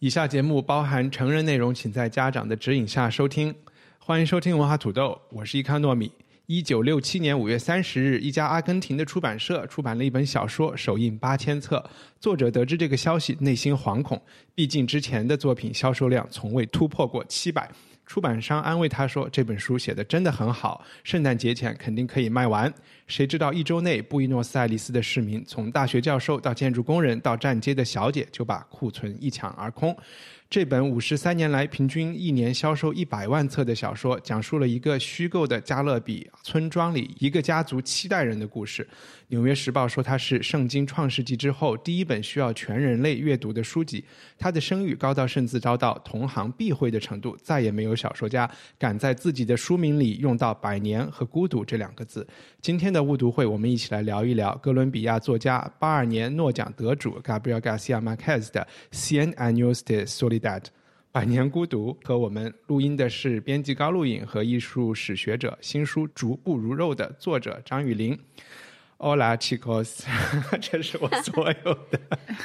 以下节目包含成人内容，请在家长的指引下收听。欢迎收听文化土豆，我是伊康糯米。一九六七年五月三十日，一家阿根廷的出版社出版了一本小说，首印八千册。作者得知这个消息，内心惶恐，毕竟之前的作品销售量从未突破过七百。出版商安慰他说：“这本书写的真的很好，圣诞节前肯定可以卖完。”谁知道一周内，布宜诺斯艾利斯的市民，从大学教授到建筑工人到站街的小姐，就把库存一抢而空。这本五十三年来平均一年销售一百万册的小说，讲述了一个虚构的加勒比村庄里一个家族七代人的故事。《纽约时报》说它是《圣经》创世纪之后第一本需要全人类阅读的书籍。它的声誉高到甚至遭到同行避讳的程度，再也没有小说家敢在自己的书名里用到“百年”和“孤独”这两个字。今天的误读会，我们一起来聊一聊哥伦比亚作家、八二年诺奖得主 Gabriel Garcia Marquez 的《Cien Años de Soledad》。百年孤独和我们录音的是编辑高露颖和艺术史学者、新书《逐步如肉》的作者张雨林。Hola chicos，这是我所有的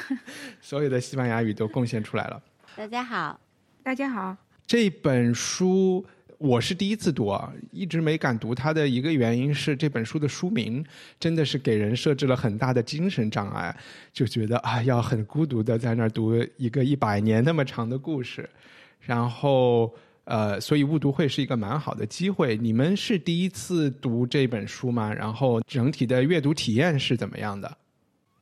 所有的西班牙语都贡献出来了。大家好，大家好。这本书我是第一次读啊，一直没敢读它的一个原因是这本书的书名真的是给人设置了很大的精神障碍，就觉得啊要很孤独的在那儿读一个一百年那么长的故事，然后呃，所以误读会是一个蛮好的机会。你们是第一次读这本书吗？然后整体的阅读体验是怎么样的？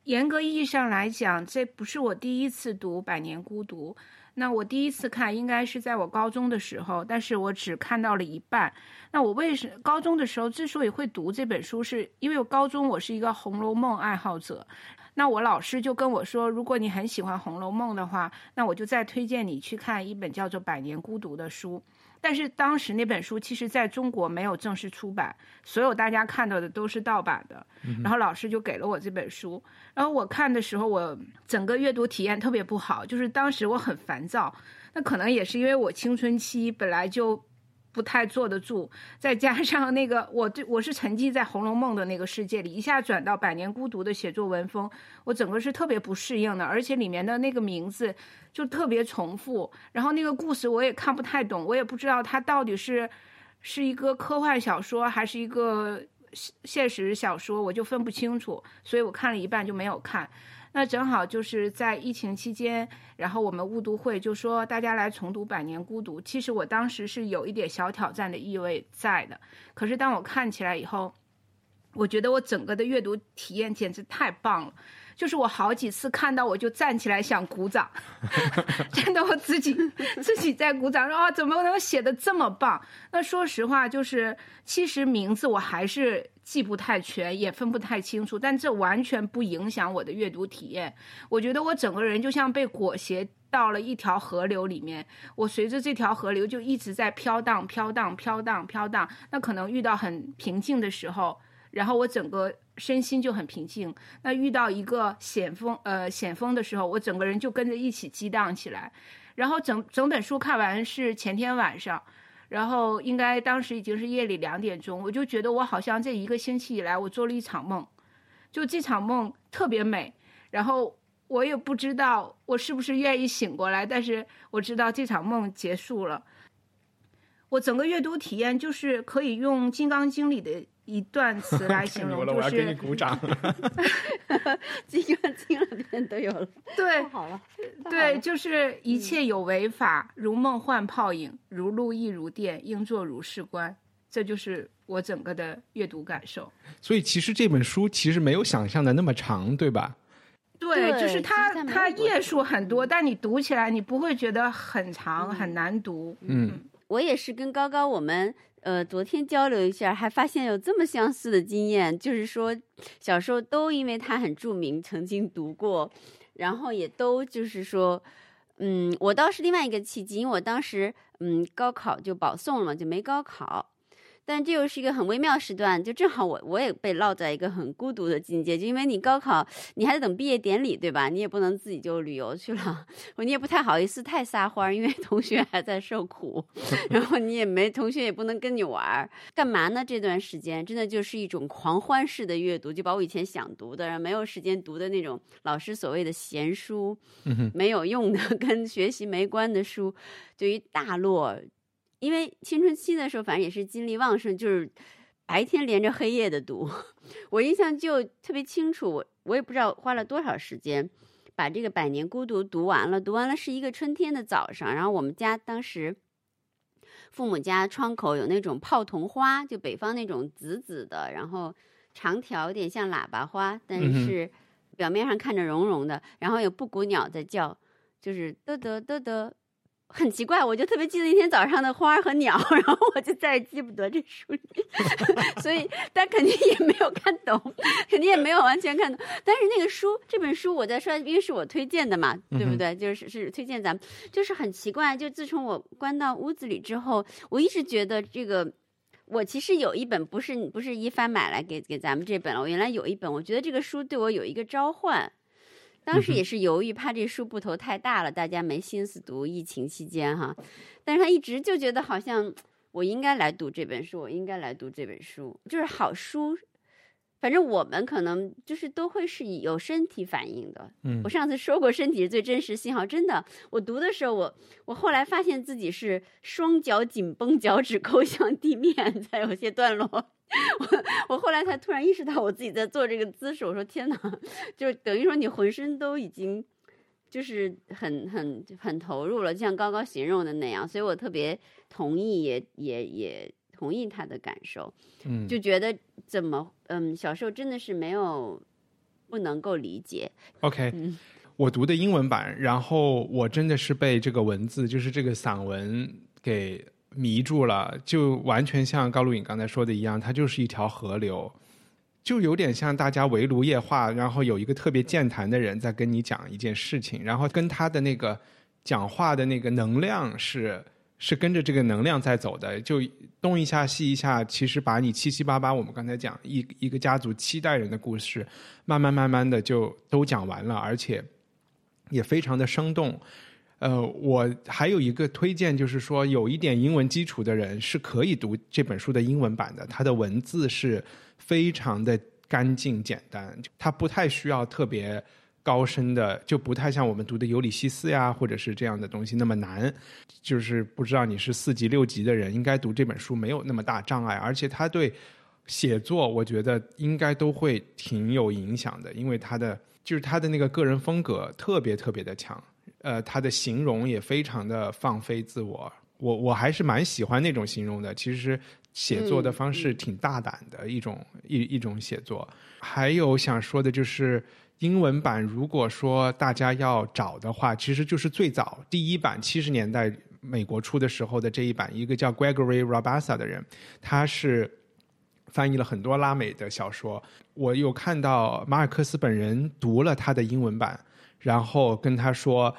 严格意义上来讲，这不是我第一次读《百年孤独》。那我第一次看应该是在我高中的时候，但是我只看到了一半。那我为什高中的时候之所以会读这本书，是因为我高中我是一个《红楼梦》爱好者。那我老师就跟我说，如果你很喜欢《红楼梦》的话，那我就再推荐你去看一本叫做《百年孤独》的书。但是当时那本书其实在中国没有正式出版，所有大家看到的都是盗版的。然后老师就给了我这本书，然后我看的时候，我整个阅读体验特别不好，就是当时我很烦躁。那可能也是因为我青春期本来就。不太坐得住，再加上那个我对我是沉浸在《红楼梦》的那个世界里，一下转到《百年孤独》的写作文风，我整个是特别不适应的。而且里面的那个名字就特别重复，然后那个故事我也看不太懂，我也不知道它到底是是一个科幻小说还是一个现实小说，我就分不清楚，所以我看了一半就没有看。那正好就是在疫情期间，然后我们误读会就说大家来重读《百年孤独》。其实我当时是有一点小挑战的意味在的，可是当我看起来以后，我觉得我整个的阅读体验简直太棒了。就是我好几次看到我就站起来想鼓掌，真的我自己自己在鼓掌，说啊怎么能写的这么棒？那说实话，就是其实名字我还是记不太全，也分不太清楚，但这完全不影响我的阅读体验。我觉得我整个人就像被裹挟到了一条河流里面，我随着这条河流就一直在飘荡、飘荡、飘荡、飘荡。那可能遇到很平静的时候。然后我整个身心就很平静。那遇到一个险峰，呃，险峰的时候，我整个人就跟着一起激荡起来。然后整整本书看完是前天晚上，然后应该当时已经是夜里两点钟，我就觉得我好像这一个星期以来我做了一场梦，就这场梦特别美。然后我也不知道我是不是愿意醒过来，但是我知道这场梦结束了。我整个阅读体验就是可以用《金刚经》里的。一段词来 形容，就是。给你鼓掌。金刚经里面都有了。对，好了。对，就是一切有为法，如梦幻泡影，如露亦如电，应作如是观。这就是我整个的阅读感受。所以，其实这本书其实没有想象的那么长，对吧？对，就是它，它页数很多，但你读起来你不会觉得很长很难读。嗯，我也是跟高高我们。呃，昨天交流一下，还发现有这么相似的经验，就是说小时候都因为他很著名，曾经读过，然后也都就是说，嗯，我倒是另外一个契机，因为我当时嗯高考就保送了嘛，就没高考。但这又是一个很微妙时段，就正好我我也被落在一个很孤独的境界，就因为你高考，你还得等毕业典礼，对吧？你也不能自己就旅游去了，你也不太好意思太撒欢，因为同学还在受苦，然后你也没同学也不能跟你玩，干嘛呢？这段时间真的就是一种狂欢式的阅读，就把我以前想读的，然后没有时间读的那种老师所谓的闲书，没有用的 跟学习没关的书，就一大摞。因为青春期的时候，反正也是精力旺盛，就是白天连着黑夜的读。我印象就特别清楚，我我也不知道花了多少时间把这个《百年孤独》读完了。读完了是一个春天的早上，然后我们家当时父母家窗口有那种泡桐花，就北方那种紫紫的，然后长条，有点像喇叭花，但是表面上看着绒绒的，然后有布谷鸟在叫，就是嘚嘚嘚嘚。很奇怪，我就特别记得那天早上的花和鸟，然后我就再也记不得这书，所以但肯定也没有看懂，肯定也没有完全看懂。但是那个书，这本书我在说，因为是我推荐的嘛，对不对？就是是推荐咱们，就是很奇怪。就自从我关到屋子里之后，我一直觉得这个，我其实有一本不是不是一帆买来给给咱们这本了，我原来有一本，我觉得这个书对我有一个召唤。当时也是犹豫，怕这书部头太大了，大家没心思读。疫情期间哈，但是他一直就觉得好像我应该来读这本书，我应该来读这本书，就是好书。反正我们可能就是都会是有身体反应的。嗯，我上次说过，身体是最真实信号。真的，我读的时候，我我后来发现自己是双脚紧绷，脚趾抠向地面，在有些段落。我我后来才突然意识到，我自己在做这个姿势。我说天哪，就等于说你浑身都已经就是很很很投入了，就像刚刚形容的那样。所以我特别同意，也也也。同意他的感受，嗯，就觉得怎么，嗯，小时候真的是没有不能够理解。OK，我读的英文版，然后我真的是被这个文字，就是这个散文给迷住了，就完全像高露颖刚才说的一样，它就是一条河流，就有点像大家围炉夜话，然后有一个特别健谈的人在跟你讲一件事情，然后跟他的那个讲话的那个能量是。是跟着这个能量在走的，就东一下西一下，其实把你七七八八，我们刚才讲一一个家族七代人的故事，慢慢慢慢的就都讲完了，而且也非常的生动。呃，我还有一个推荐，就是说有一点英文基础的人是可以读这本书的英文版的，它的文字是非常的干净简单，它不太需要特别。高深的就不太像我们读的《尤里西斯》呀，或者是这样的东西那么难。就是不知道你是四级六级的人，应该读这本书没有那么大障碍。而且他对写作，我觉得应该都会挺有影响的，因为他的就是他的那个个人风格特别特别的强。呃，他的形容也非常的放飞自我。我我还是蛮喜欢那种形容的。其实写作的方式挺大胆的一种一一种写作。还有想说的就是。英文版如果说大家要找的话，其实就是最早第一版七十年代美国出的时候的这一版，一个叫 Gregory Rabassa 的人，他是翻译了很多拉美的小说。我有看到马尔克斯本人读了他的英文版，然后跟他说，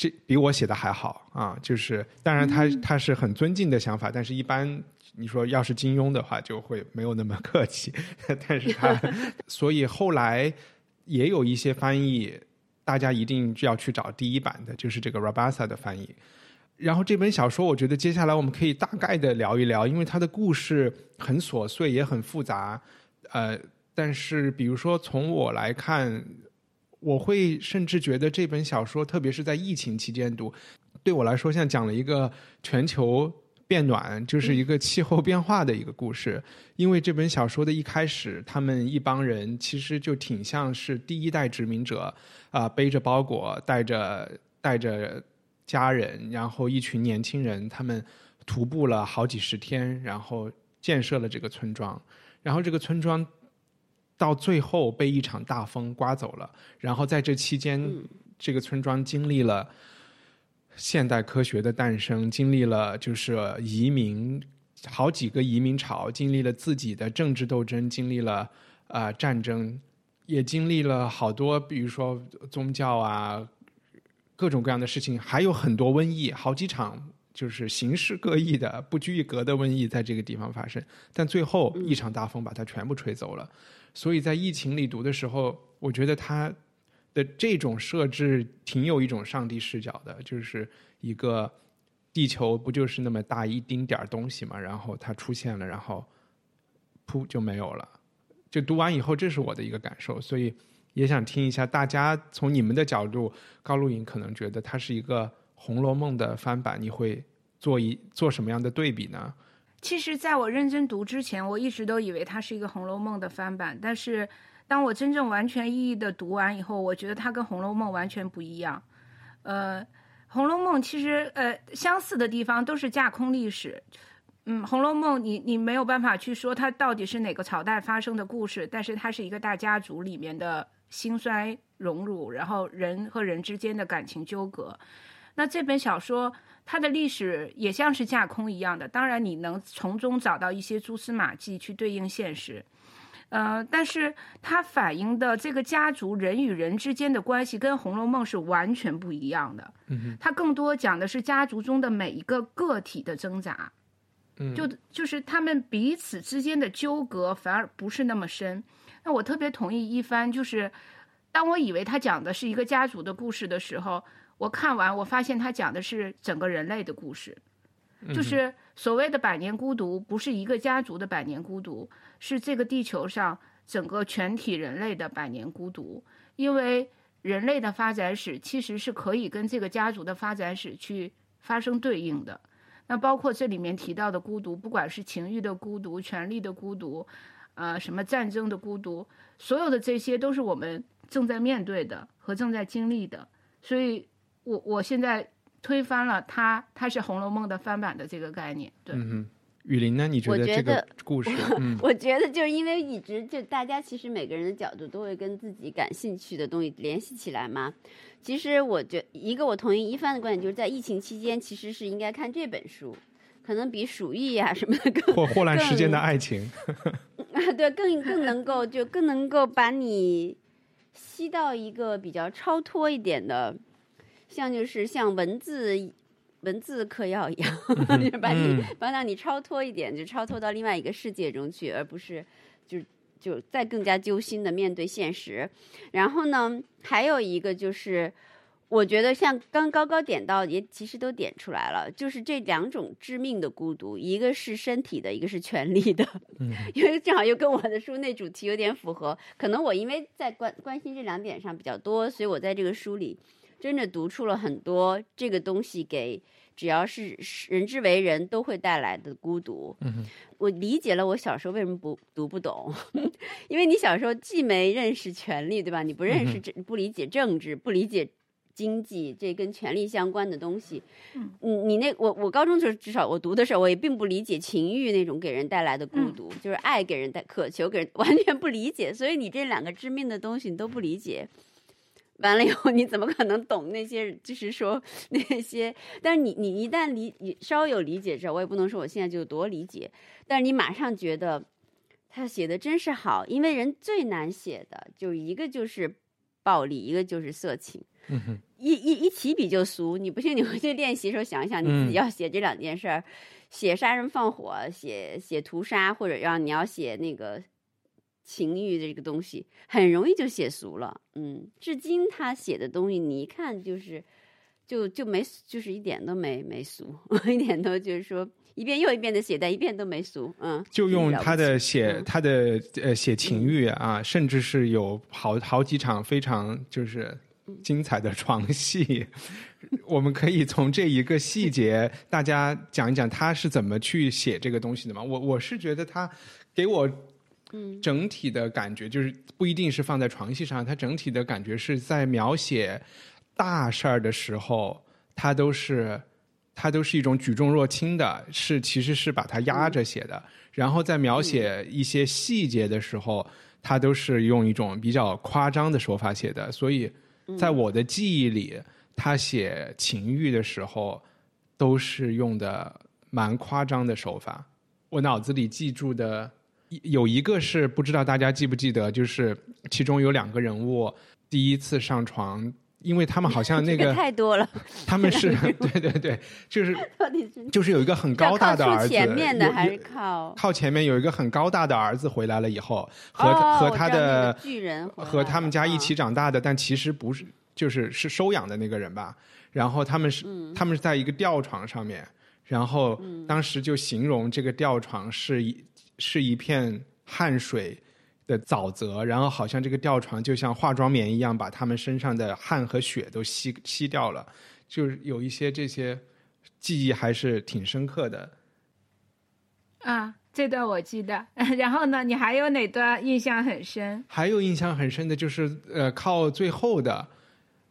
这比我写的还好啊。就是当然他他是很尊敬的想法，但是一般你说要是金庸的话，就会没有那么客气。但是他 所以后来。也有一些翻译，大家一定要去找第一版的，就是这个 Rabassa 的翻译。然后这本小说，我觉得接下来我们可以大概的聊一聊，因为它的故事很琐碎也很复杂。呃，但是比如说从我来看，我会甚至觉得这本小说，特别是在疫情期间读，对我来说像讲了一个全球。变暖就是一个气候变化的一个故事，因为这本小说的一开始，他们一帮人其实就挺像是第一代殖民者，啊，背着包裹，带着带着家人，然后一群年轻人，他们徒步了好几十天，然后建设了这个村庄，然后这个村庄到最后被一场大风刮走了，然后在这期间，这个村庄经历了。现代科学的诞生，经历了就是移民，好几个移民潮，经历了自己的政治斗争，经历了呃战争，也经历了好多，比如说宗教啊，各种各样的事情，还有很多瘟疫，好几场就是形式各异的、不拘一格的瘟疫在这个地方发生，但最后一场大风把它全部吹走了。所以在疫情里读的时候，我觉得它的这种设置挺有一种上帝视角的，就是一个。地球不就是那么大一丁点儿东西嘛？然后它出现了，然后噗就没有了。就读完以后，这是我的一个感受，所以也想听一下大家从你们的角度，高露颖可能觉得它是一个《红楼梦》的翻版，你会做一做什么样的对比呢？其实，在我认真读之前，我一直都以为它是一个《红楼梦》的翻版，但是当我真正完全意义的读完以后，我觉得它跟《红楼梦》完全不一样。呃。《红楼梦》其实呃相似的地方都是架空历史，嗯，《红楼梦》你你没有办法去说它到底是哪个朝代发生的故事，但是它是一个大家族里面的兴衰荣辱，然后人和人之间的感情纠葛。那这本小说它的历史也像是架空一样的，当然你能从中找到一些蛛丝马迹去对应现实。呃，但是它反映的这个家族人与人之间的关系跟《红楼梦》是完全不一样的。嗯它更多讲的是家族中的每一个个体的挣扎。嗯，就就是他们彼此之间的纠葛反而不是那么深。那我特别同意一帆，就是当我以为他讲的是一个家族的故事的时候，我看完我发现他讲的是整个人类的故事。就是所谓的百年孤独，不是一个家族的百年孤独，是这个地球上整个全体人类的百年孤独。因为人类的发展史其实是可以跟这个家族的发展史去发生对应的。那包括这里面提到的孤独，不管是情欲的孤独、权力的孤独，呃，什么战争的孤独，所有的这些都是我们正在面对的和正在经历的。所以，我我现在。推翻了它，它是《红楼梦》的翻版的这个概念。对，嗯雨林呢？你觉得这个故事？我觉得就是因为一直就大家其实每个人的角度都会跟自己感兴趣的东西联系起来嘛。其实我觉一个我同意一帆的观点，就是在疫情期间，其实是应该看这本书，可能比《鼠疫》呀什么的更或霍乱时间的爱情啊，对，更更能够就更能够把你吸到一个比较超脱一点的。像就是像文字文字嗑药一样，就是把你把让你超脱一点，就超脱到另外一个世界中去，而不是就就再更加揪心的面对现实。然后呢，还有一个就是，我觉得像刚高高点到也其实都点出来了，就是这两种致命的孤独，一个是身体的，一个是权力的。嗯，因为正好又跟我的书那主题有点符合，可能我因为在关关心这两点上比较多，所以我在这个书里。真的读出了很多这个东西给只要是人之为人都会带来的孤独。嗯，我理解了我小时候为什么不读不懂，因为你小时候既没认识权力，对吧？你不认识这不理解政治，不理解经济，这跟权力相关的东西。嗯，你你那我我高中时候至少我读的时候，我也并不理解情欲那种给人带来的孤独，就是爱给人带渴求给人 完全不理解。所以你这两个致命的东西你都不理解。完了以后，你怎么可能懂那些？就是说那些，但是你你一旦理你稍微有理解之后，我也不能说我现在就多理解，但是你马上觉得他写的真是好，因为人最难写的就一个就是暴力，一个就是色情，一一一起笔就俗。你不信，你回去练习的时候想一想，你自己要写这两件事儿，写杀人放火，写写屠杀，或者让你要写那个。情欲这个东西很容易就写俗了，嗯，至今他写的东西你一看就是，就就没就是一点都没没俗，一点都就是说一遍又一遍的写，但一遍都没俗，嗯，就用他的写他的呃写情欲啊，甚至是有好好几场非常就是精彩的床戏，我们可以从这一个细节大家讲一讲他是怎么去写这个东西的吗？我我是觉得他给我。嗯，整体的感觉就是不一定是放在床戏上，它整体的感觉是在描写大事儿的时候，它都是它都是一种举重若轻的，是其实是把它压着写的。然后在描写一些细节的时候，它都是用一种比较夸张的手法写的。所以在我的记忆里，他写情欲的时候都是用的蛮夸张的手法。我脑子里记住的有一个是不知道大家记不记得，就是其中有两个人物第一次上床。因为他们好像那个 太多了，他们是 对对对，就是就是有一个很高大的儿子，前面的还是靠？靠前面有一个很高大的儿子回来了以后，和和他的巨人和他们家一起长大的，但其实不是，就是是收养的那个人吧。然后他们是他们是在一个吊床上面，然后当时就形容这个吊床是一是一片汗水。的沼泽，然后好像这个吊床就像化妆棉一样，把他们身上的汗和血都吸吸掉了，就是有一些这些记忆还是挺深刻的。啊，这段我记得。然后呢，你还有哪段印象很深？还有印象很深的就是呃，靠最后的，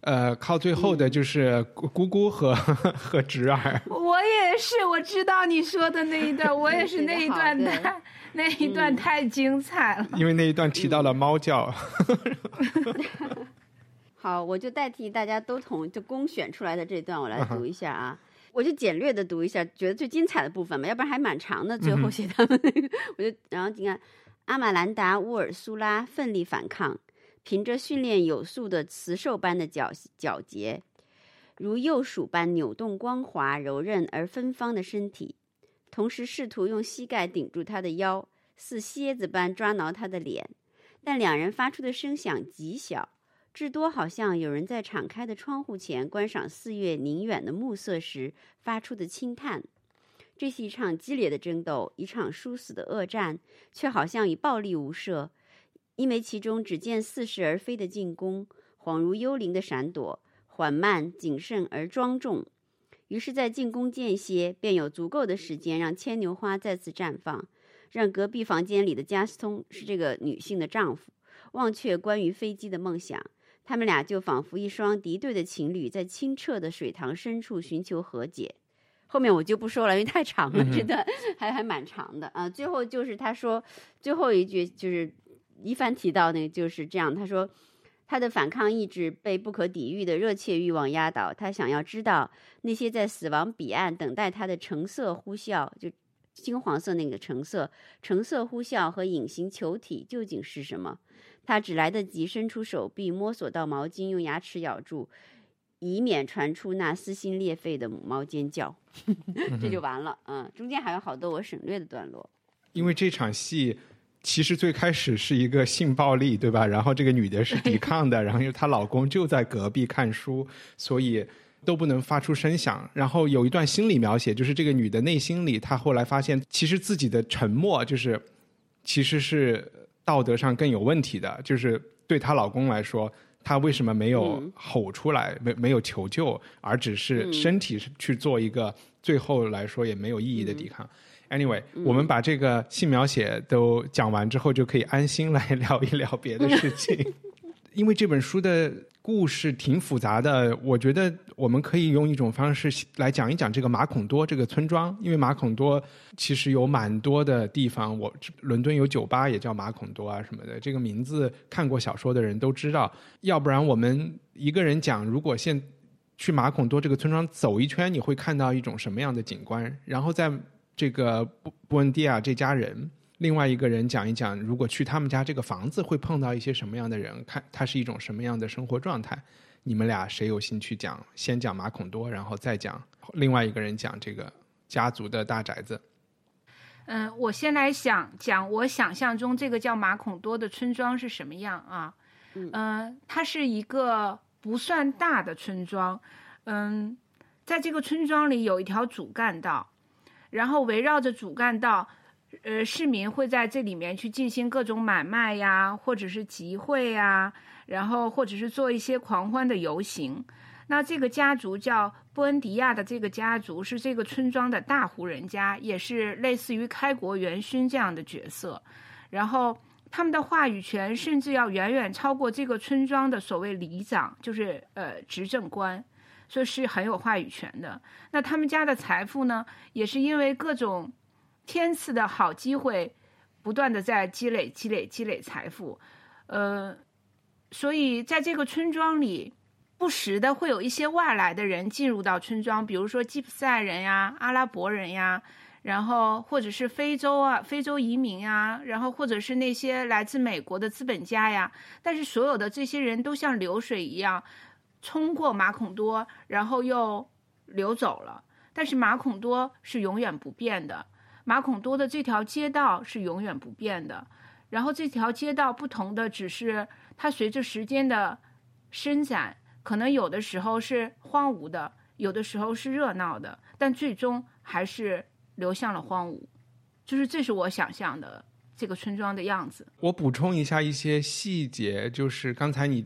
呃，靠最后的就是姑姑和 和侄儿。我也是，我知道你说的那一段，我也是那一段的。那一段太精彩了，因为那一段提到了猫叫。好，我就代替大家都同就公选出来的这段，我来读一下啊。我就简略的读一下，觉得最精彩的部分吧，要不然还蛮长的。最后写他们那个，我就然后你看，阿玛兰达·乌尔苏拉奋力反抗，凭着训练有素的雌兽般的脚脚节，如幼鼠般扭动光滑、柔韧而芬芳的身体。同时试图用膝盖顶住他的腰，似蝎子般抓挠他的脸，但两人发出的声响极小，至多好像有人在敞开的窗户前观赏四月宁远的暮色时发出的轻叹。这是一场激烈的争斗，一场殊死的恶战，却好像以暴力无赦，因为其中只见似是而非的进攻，恍如幽灵的闪躲，缓慢、谨慎而庄重。于是，在进攻间歇，便有足够的时间让牵牛花再次绽放，让隔壁房间里的加斯通是这个女性的丈夫忘却关于飞机的梦想。他们俩就仿佛一双敌对的情侣，在清澈的水塘深处寻求和解。后面我就不说了，因为太长了，这段还还蛮长的啊。最后就是他说最后一句，就是一帆提到那个就是这样，他说。他的反抗意志被不可抵御的热切欲望压倒，他想要知道那些在死亡彼岸等待他的橙色呼啸，就金黄色那个橙色橙色呼啸和隐形球体究竟是什么。他只来得及伸出手臂摸索到毛巾，用牙齿咬住，以免传出那撕心裂肺的母猫尖叫。这就完了，嗯，中间还有好多我省略的段落，因为这场戏。其实最开始是一个性暴力，对吧？然后这个女的是抵抗的，然后因为她老公就在隔壁看书，所以都不能发出声响。然后有一段心理描写，就是这个女的内心里，她后来发现，其实自己的沉默就是其实是道德上更有问题的。就是对她老公来说，她为什么没有吼出来，没没有求救，而只是身体去做一个最后来说也没有意义的抵抗？Anyway，我们把这个性描写都讲完之后，就可以安心来聊一聊别的事情。因为这本书的故事挺复杂的，我觉得我们可以用一种方式来讲一讲这个马孔多这个村庄。因为马孔多其实有蛮多的地方，我伦敦有酒吧也叫马孔多啊什么的，这个名字看过小说的人都知道。要不然我们一个人讲，如果现去马孔多这个村庄走一圈，你会看到一种什么样的景观？然后在这个布布恩迪亚这家人，另外一个人讲一讲，如果去他们家这个房子会碰到一些什么样的人，看他是一种什么样的生活状态。你们俩谁有兴趣讲？先讲马孔多，然后再讲另外一个人讲这个家族的大宅子。嗯，我先来想讲我想象中这个叫马孔多的村庄是什么样啊？嗯，它是一个不算大的村庄。嗯，在这个村庄里有一条主干道。然后围绕着主干道，呃，市民会在这里面去进行各种买卖呀，或者是集会呀，然后或者是做一些狂欢的游行。那这个家族叫布恩迪亚的这个家族是这个村庄的大户人家，也是类似于开国元勋这样的角色。然后他们的话语权甚至要远远超过这个村庄的所谓里长，就是呃执政官。说是很有话语权的。那他们家的财富呢，也是因为各种天赐的好机会，不断的在积累、积累、积累财富。呃，所以在这个村庄里，不时的会有一些外来的人进入到村庄，比如说吉普赛人呀、阿拉伯人呀，然后或者是非洲啊，非洲移民啊，然后或者是那些来自美国的资本家呀，但是所有的这些人都像流水一样冲过马孔多，然后又流走了。但是马孔多是永远不变的，马孔多的这条街道是永远不变的。然后这条街道不同的只是它随着时间的伸展，可能有的时候是荒芜的，有的时候是热闹的，但最终还是。流向了荒芜，就是这是我想象的这个村庄的样子。我补充一下一些细节，就是刚才你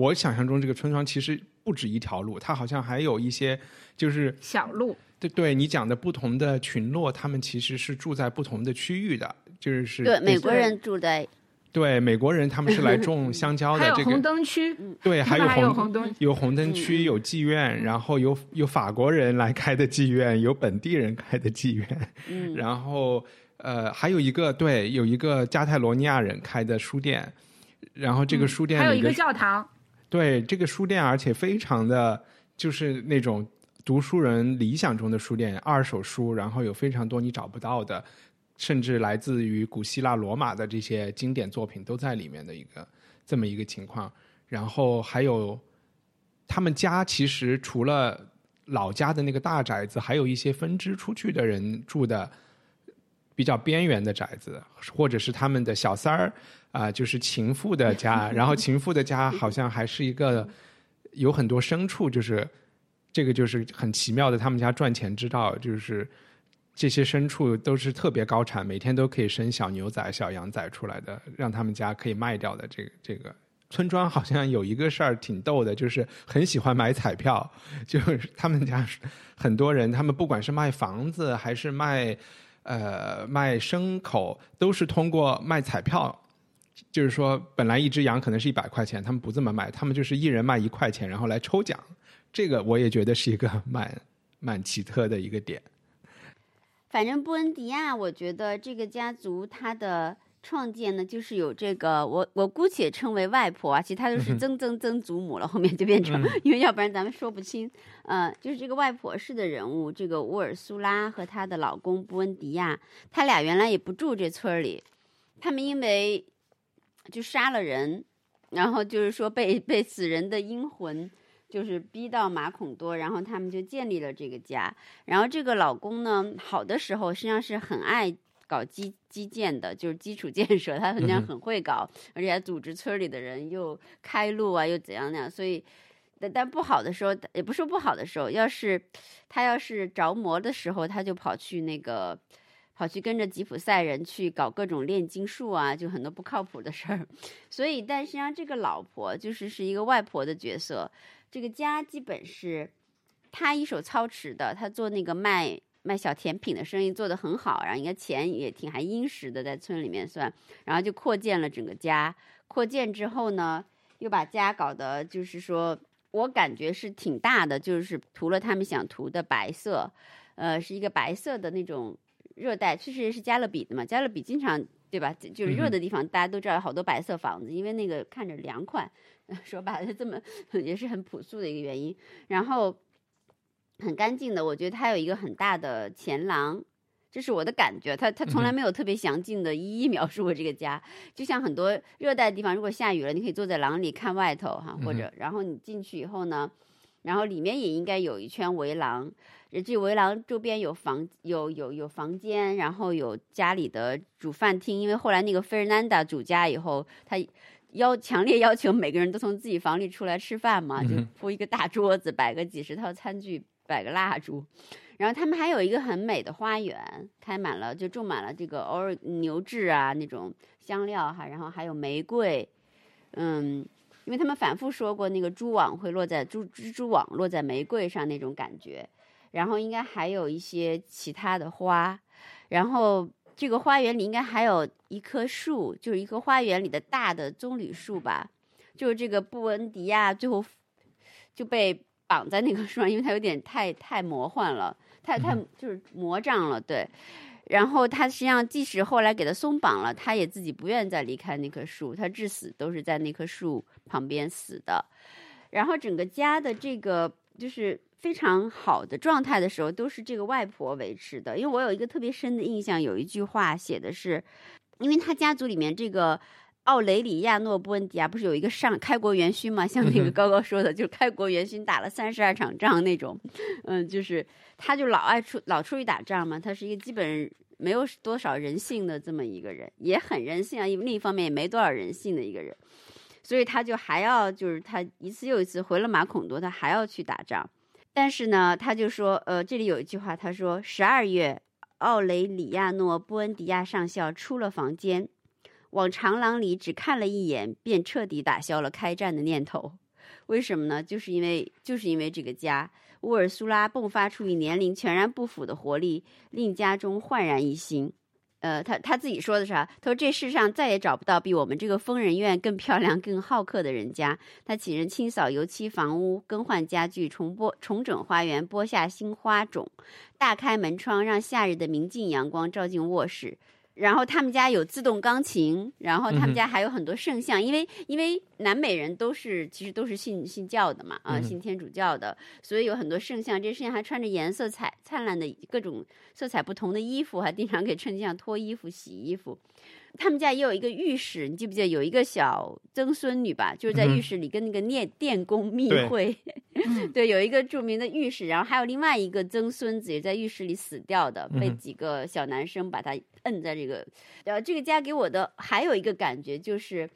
我想象中这个村庄其实不止一条路，它好像还有一些就是小路。对，对你讲的不同的群落，他们其实是住在不同的区域的，就是对美国人住在。对美国人，他们是来种香蕉的。这个红灯区，对，还有红灯，有红灯区，有妓院，然后有有法国人来开的妓院，有本地人开的妓院，嗯，然后呃，还有一个对，有一个加泰罗尼亚人开的书店，然后这个书店还有一个教堂，对，这个书店而且非常的就是那种读书人理想中的书店，二手书，然后有非常多你找不到的。甚至来自于古希腊、罗马的这些经典作品都在里面的一个这么一个情况，然后还有他们家其实除了老家的那个大宅子，还有一些分支出去的人住的比较边缘的宅子，或者是他们的小三儿啊，就是情妇的家，然后情妇的家好像还是一个有很多牲畜，就是这个就是很奇妙的他们家赚钱之道，就是。这些牲畜都是特别高产，每天都可以生小牛仔、小羊仔出来的，让他们家可以卖掉的。这个这个村庄好像有一个事儿挺逗的，就是很喜欢买彩票。就是他们家很多人，他们不管是卖房子还是卖呃卖牲口，都是通过卖彩票。就是说，本来一只羊可能是一百块钱，他们不这么卖，他们就是一人卖一块钱，然后来抽奖。这个我也觉得是一个蛮蛮奇特的一个点。反正布恩迪亚，我觉得这个家族他的创建呢，就是有这个我我姑且称为外婆啊，其他都是曾曾曾祖母了，后面就变成，因为要不然咱们说不清。呃，就是这个外婆式的人物，这个乌尔苏拉和她的老公布恩迪亚，他俩原来也不住这村里，他们因为就杀了人，然后就是说被被死人的阴魂。就是逼到马孔多，然后他们就建立了这个家。然后这个老公呢，好的时候实际上是很爱搞基基建的，就是基础建设，他好像很会搞，而且还组织村里的人又开路啊，又怎样那样。所以，但但不好的时候，也不是不好的时候，要是他要是着魔的时候，他就跑去那个跑去跟着吉普赛人去搞各种炼金术啊，就很多不靠谱的事儿。所以，但实际上这个老婆就是是一个外婆的角色。这个家基本是他一手操持的，他做那个卖卖小甜品的生意做得很好，然后应该钱也挺还殷实的，在村里面算，然后就扩建了整个家。扩建之后呢，又把家搞得就是说我感觉是挺大的，就是涂了他们想涂的白色，呃，是一个白色的那种热带，确实是加勒比的嘛，加勒比经常对吧？就是热的地方，大家都知道有好多白色房子，因为那个看着凉快。说白了，这么 也是很朴素的一个原因。然后很干净的，我觉得它有一个很大的前廊，这是我的感觉。他他从来没有特别详尽的一一描述过这个家。就像很多热带地方，如果下雨了，你可以坐在廊里看外头哈，或者然后你进去以后呢，然后里面也应该有一圈围廊。这围廊周边有房有有有房间，然后有家里的煮饭厅。因为后来那个费尔南达主家以后，他。要强烈要求每个人都从自己房里出来吃饭嘛，就铺一个大桌子，摆个几十套餐具，摆个蜡烛，然后他们还有一个很美的花园，开满了就种满了这个偶尔牛至啊那种香料哈，然后还有玫瑰，嗯，因为他们反复说过那个蛛网会落在蛛蜘蛛网落在玫瑰上那种感觉，然后应该还有一些其他的花，然后。这个花园里应该还有一棵树，就是一棵花园里的大的棕榈树吧。就是这个布恩迪亚最后就被绑在那棵树上，因为它有点太太魔幻了，太太就是魔障了。对，然后他实际上即使后来给他松绑了，他也自己不愿再离开那棵树，他至死都是在那棵树旁边死的。然后整个家的这个就是非常好的状态的时候，都是这个外婆维持的。因为我有一个特别深的印象，有一句话写的是，因为他家族里面这个奥雷里亚诺·布恩迪亚不是有一个上开国元勋嘛？像那个高高说的，就是开国元勋打了三十二场仗那种，嗯，就是他就老爱出老出去打仗嘛。他是一个基本没有多少人性的这么一个人，也很人性啊，另一方面也没多少人性的一个人。所以他就还要，就是他一次又一次回了马孔多，他还要去打仗。但是呢，他就说，呃，这里有一句话，他说，十二月，奥雷里亚诺·布恩迪亚上校出了房间，往长廊里只看了一眼，便彻底打消了开战的念头。为什么呢？就是因为，就是因为这个家，乌尔苏拉迸发出与年龄全然不符的活力，令家中焕然一新。呃，他他自己说的是啥？他说这世上再也找不到比我们这个疯人院更漂亮、更好客的人家。他请人清扫油漆房屋，更换家具，重播重整花园，播下新花种，大开门窗，让夏日的明净阳光照进卧室。然后他们家有自动钢琴，然后他们家还有很多圣像，因为因为南美人都是其实都是信信教的嘛，啊，信天主教的，所以有很多圣像。这些圣像还穿着颜色彩灿烂的各种色彩不同的衣服，还经常给圣像脱衣服、洗衣服。他们家也有一个浴室，你记不记得有一个小曾孙女吧？就是在浴室里跟那个念电工密会，对，有一个著名的浴室，然后还有另外一个曾孙子也在浴室里死掉的，被几个小男生把他摁在这个。呃，这个家给我的还有一个感觉就是，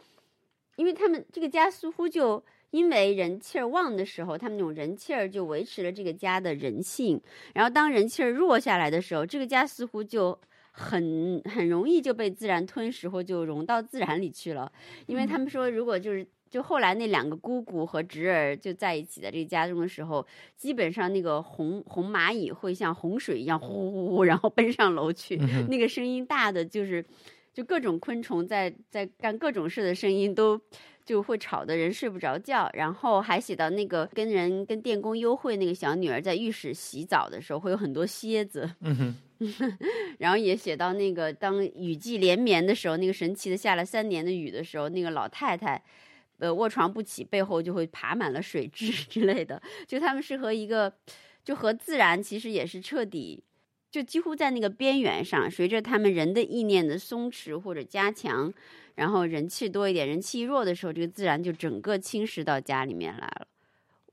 因为他们这个家似乎就因为人气儿旺的时候，他们那种人气儿就维持了这个家的人性，然后当人气儿弱下来的时候，这个家似乎就。很很容易就被自然吞噬，或就融到自然里去了。因为他们说，如果就是就后来那两个姑姑和侄儿就在一起的这个家中的时候，基本上那个红红蚂蚁会像洪水一样呼呼呼，然后奔上楼去，那个声音大的就是就各种昆虫在在干各种事的声音都就会吵得人睡不着觉。然后还写到那个跟人跟电工幽会那个小女儿在浴室洗澡的时候，会有很多蝎子。然后也写到那个当雨季连绵的时候，那个神奇的下了三年的雨的时候，那个老太太，呃，卧床不起，背后就会爬满了水蛭 之类的。就他们是和一个，就和自然其实也是彻底，就几乎在那个边缘上。随着他们人的意念的松弛或者加强，然后人气多一点，人气弱的时候，这个自然就整个侵蚀到家里面来了。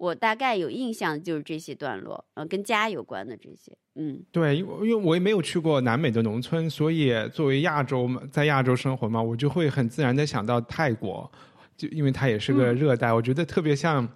我大概有印象就是这些段落，呃，跟家有关的这些，嗯，对，因为因为我也没有去过南美的农村，所以作为亚洲嘛，在亚洲生活嘛，我就会很自然的想到泰国，就因为它也是个热带，我觉得特别像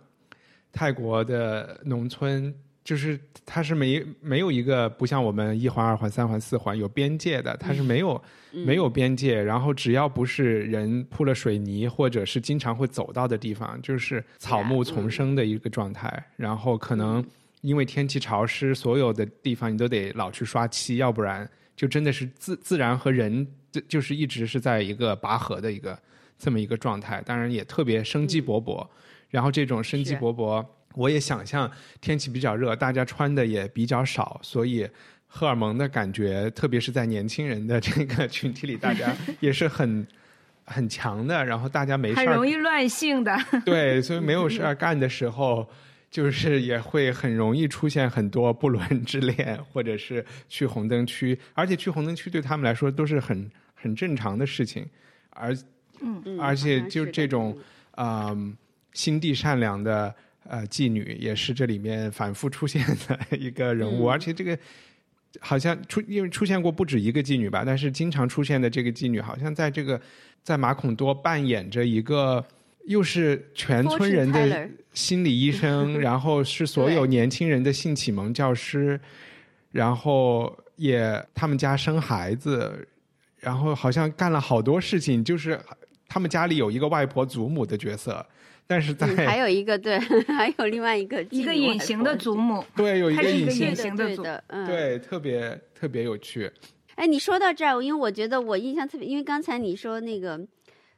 泰国的农村。就是它是没没有一个不像我们一环二环三环四环有边界的，它是没有没有边界，然后只要不是人铺了水泥或者是经常会走到的地方，就是草木丛生的一个状态。然后可能因为天气潮湿，所有的地方你都得老去刷漆，要不然就真的是自自然和人就就是一直是在一个拔河的一个这么一个状态。当然也特别生机勃勃，然后这种生机勃勃。我也想象天气比较热，大家穿的也比较少，所以荷尔蒙的感觉，特别是在年轻人的这个群体里，大家 也是很很强的。然后大家没事很容易乱性的。对，所以没有事儿干的时候，就是也会很容易出现很多不伦之恋，或者是去红灯区，而且去红灯区对他们来说都是很很正常的事情。而嗯，而且就这种啊，心地善良的。呃，妓女也是这里面反复出现的 一个人物，而且这个好像出因为出现过不止一个妓女吧，但是经常出现的这个妓女，好像在这个在马孔多扮演着一个又是全村人的心理医生，然后是所有年轻人的性启蒙教师，然后也他们家生孩子，然后好像干了好多事情，就是他们家里有一个外婆祖母的角色。但是在还有一个对，还有另外一个一个隐形的祖母，对，有一个隐形的祖，嗯，对，特别特别有趣。哎，你说到这儿，因为我觉得我印象特别，因为刚才你说那个，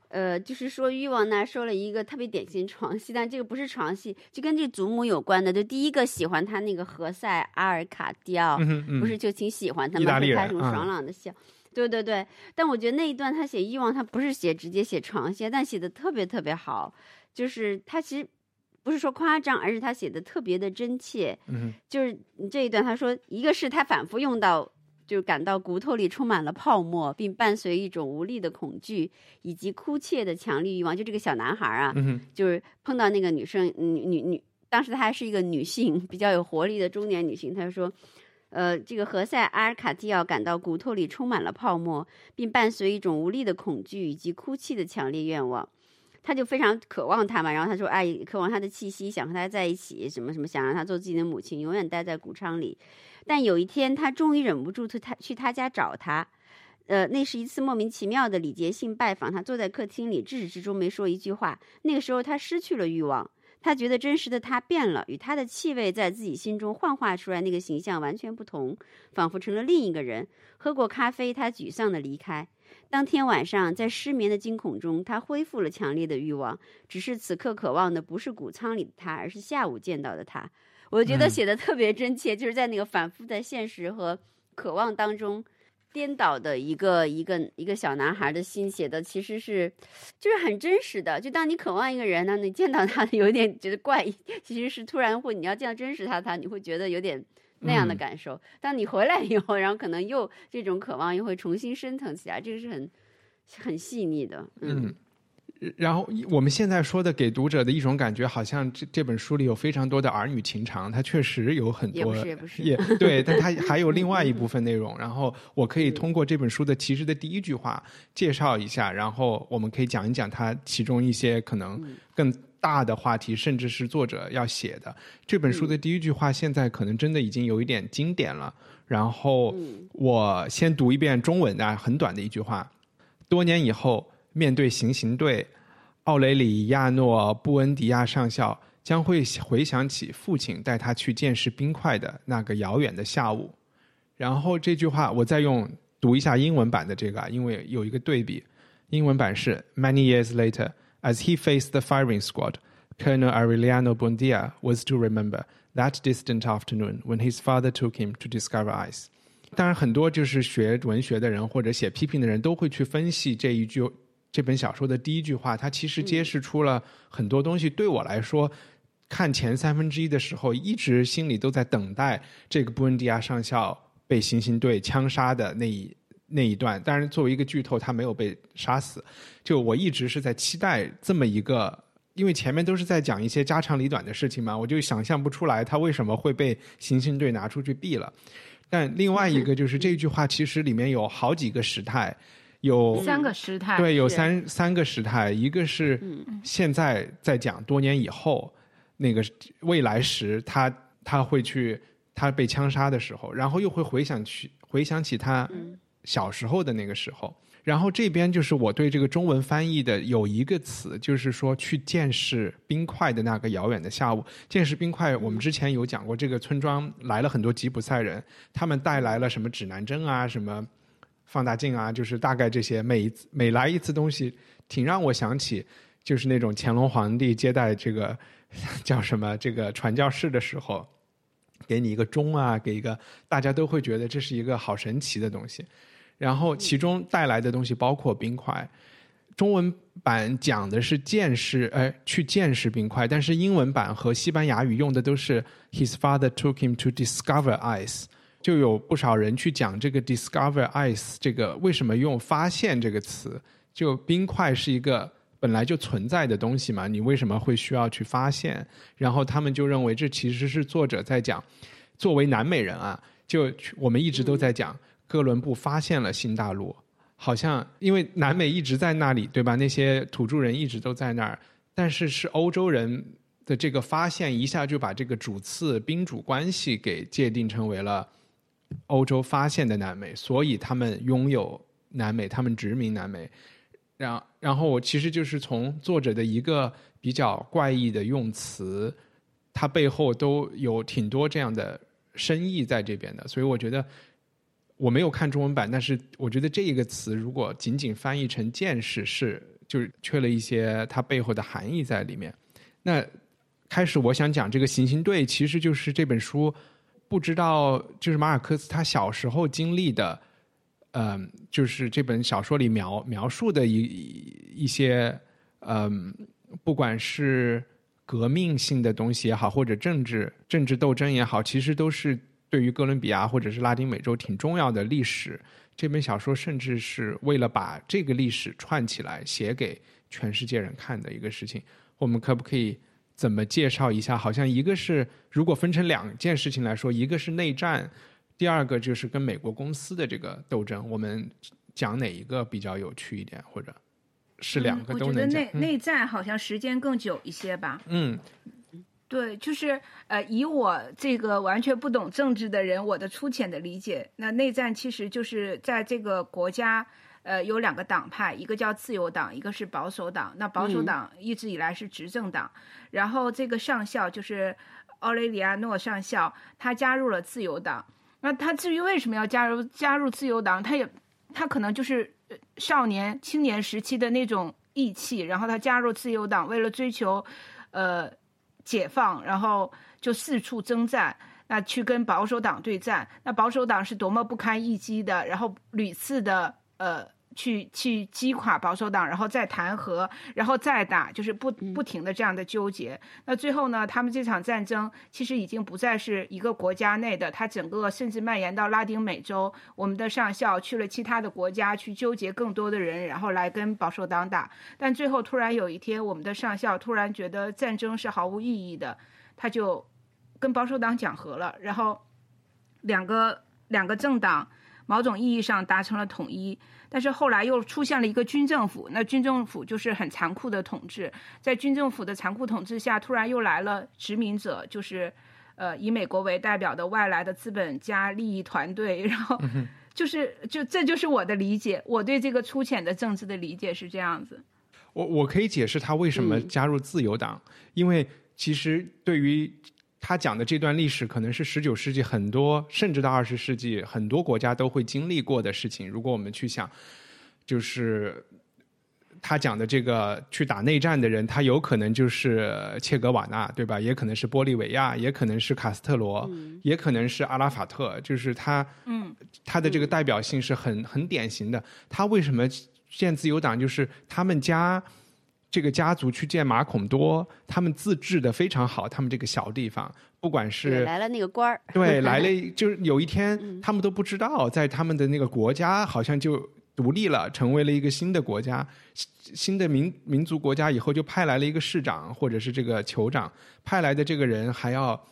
呃，就是说欲望那说了一个特别典型床戏，但这个不是床戏，就跟这祖母有关的。就第一个喜欢他那个何塞阿尔卡蒂奥，不是就挺喜欢他们，会拍什么爽朗的笑。对对对，但我觉得那一段他写欲望，他不是写直接写床戏，但写的特别特别好。就是他其实不是说夸张，而是他写的特别的真切。嗯就是这一段，他说，一个是他反复用到，就是感到骨头里充满了泡沫，并伴随一种无力的恐惧以及哭切的强烈欲望。就这个小男孩啊，嗯就是碰到那个女生，女女女，当时她还是一个女性，比较有活力的中年女性。她就说，呃，这个何塞阿尔卡蒂奥感到骨头里充满了泡沫，并伴随一种无力的恐惧以及哭泣的强烈愿望。他就非常渴望她嘛，然后他说，哎，渴望她的气息，想和她在一起，什么什么，想让她做自己的母亲，永远待在谷仓里。但有一天，他终于忍不住去他去他家找他。呃，那是一次莫名其妙的礼节性拜访。他坐在客厅里，至始至终没说一句话。那个时候，他失去了欲望。他觉得真实的他变了，与他的气味在自己心中幻化出来那个形象完全不同，仿佛成了另一个人。喝过咖啡，他沮丧的离开。当天晚上，在失眠的惊恐中，他恢复了强烈的欲望。只是此刻渴望的不是谷仓里的他，而是下午见到的他。我觉得嗯写的特别真切，就是在那个反复在现实和渴望当中颠倒的一个一个一个小男孩的心写的，其实是就是很真实的。就当你渴望一个人呢，你见到他 有点觉得怪异，其实是突然会你要见到真实他他，你会觉得有点那样的嗯感受。当你回来以后，然后可能又这种渴望又会重新升腾起来，这个是很很细腻的。嗯嗯。然后我们现在说的给读者的一种感觉，好像这这本书里有非常多的儿女情长，它确实有很多，也不是也不是也对，但它还有另外一部 分内容。然后我可以通过这本书的其实的第一句话介绍一下，然后我们可以讲一讲它其中一些可能更大的话题，甚至是作者要写的。这本书的第一句话现在可能真的已经有一点经典了。然后我先读一遍中文的，很短的一句话：多年以后，面对行刑队，奥雷里亚诺·布恩迪亚上校将会回想起父亲带他去见识冰块的那个遥远的下午。然后这句话我再用读一下英文版的这个啊，因为有一个对比。英文版是 Many years later, as he faced the firing squad, Colonel Aureliano Buendia was to remember that distant afternoon when his father took him to discover ice. 当然，很多就是学文学的人或者写批评的人都会去分析这一句这本小说的第一句话，它其实揭示出了很多东西。对我来说，看前三分之一的时候，一直心里都在等待这个布恩迪亚上校被行刑队枪杀的那一 那一段。当然，作为一个剧透，他没有被杀死。就我一直是在期待这么一个。因为前面都是在讲一些家长里短的事情嘛，我就想象不出来他为什么会被行刑队拿出去毙了。但另外一个就是这句话，其实里面有好几个时态，有三个时态，对，有三三个时态，一个是现在在讲多年以后那个未来时，他他会去他被枪杀的时候，然后又会回想去回想起他小时候的那个时候。然后这边就是我对这个中文翻译的有一个词，就是说去见识冰块的那个遥远的下午。见识冰块，我们之前有讲过，这个村庄来了很多吉普赛人，他们带来了什么指南针啊，什么放大镜啊，就是大概这些。每一次每来一次东西，挺让我想起，就是那种乾隆皇帝接待这个叫什么这个传教士的时候，给你一个钟啊，给一个大家都会觉得这是一个好神奇的东西。然后其中带来的东西包括冰块。中文版讲的是见识，呃，去见识冰块，但是英文版和西班牙语用的都是 His father took him to discover ice。就有不少人去讲这个 discover ice 这个为什么用发现这个词？就冰块是一个本来就存在的东西嘛，你为什么会需要去发现？然后他们就认为这其实是作者在讲，作为南美人啊，就我们一直都在讲。哥伦布发现了新大陆，好像因为南美一直在那里，对吧？那些土著人一直都在那儿，但是是欧洲人的这个发现，一下就把这个主次宾主关系给界定成为了欧洲发现的南美，所以他们拥有南美，他们殖民南美。然然后我其实就是从作者的一个比较怪异的用词，它背后都有挺多这样的深意在这边的，所以我觉得。我没有看中文版，但是我觉得这一个词如果仅仅翻译成“见识”，是就是缺了一些它背后的含义在里面。那开始我想讲这个行刑队，其实就是这本书不知道就是马尔克斯他小时候经历的，嗯、就是这本小说里描描述的一一些，嗯、不管是革命性的东西也好，或者政治政治斗争也好，其实都是对于哥伦比亚或者是拉丁美洲挺重要的历史。这本小说甚至是为了把这个历史串起来，写给全世界人看的一个事情。我们可不可以怎么介绍一下？好像一个是如果分成两件事情来说，一个是内战，第二个就是跟美国公司的这个斗争。我们讲哪一个比较有趣一点，或者是两个都能讲？我觉得内内战好像时间更久一些吧。嗯。对，就是呃，以我这个完全不懂政治的人，我的粗浅的理解，那内战其实就是在这个国家，呃，有两个党派，一个叫自由党，一个是保守党。那保守党一直以来是执政党，然后这个上校就是奥雷里亚诺上校，他加入了自由党。那他至于为什么要加入加入自由党，他也他可能就是少年青年时期的那种义气，然后他加入自由党，为了追求，呃。解放，然后就四处征战，那去跟保守党对战。那保守党是多么不堪一击的，然后屡次的呃去去击垮保守党，然后再弹劾，然后再打，就是不不停的这样的纠结。那最后呢，他们这场战争其实已经不再是一个国家内的，它整个甚至蔓延到拉丁美洲。我们的上校去了其他的国家去纠结更多的人，然后来跟保守党打。但最后突然有一天，我们的上校突然觉得战争是毫无意义的，他就跟保守党讲和了，然后两个两个政党某种意义上达成了统一。但是后来又出现了一个军政府，那军政府就是很残酷的统治。在军政府的残酷统治下，突然又来了殖民者，就是呃以美国为代表的外来的资本家利益团队。然后就是就这就是我的理解，我对这个粗浅的政治的理解是这样子。我我可以解释他为什么加入自由党，因为其实对于。他讲的这段历史可能是十九世纪很多，甚至到二十世纪很多国家都会经历过的事情。如果我们去想，就是他讲的这个去打内战的人，他有可能就是切格瓦纳，对吧？也可能是玻利维亚，也可能是卡斯特罗，也可能是阿拉法特。就是他，嗯，他的这个代表性是很很典型的。他为什么建自由党？就是他们家。这个家族去见马孔多，他们自治的非常好。他们这个小地方，不管是来了那个官儿，对，来了就是有一天，他们都不知道，在他们的那个国家好像就独立了，成为了一个新的国家，新的民民族国家。以后就派来了一个市长或者是这个酋长，派来的这个人还要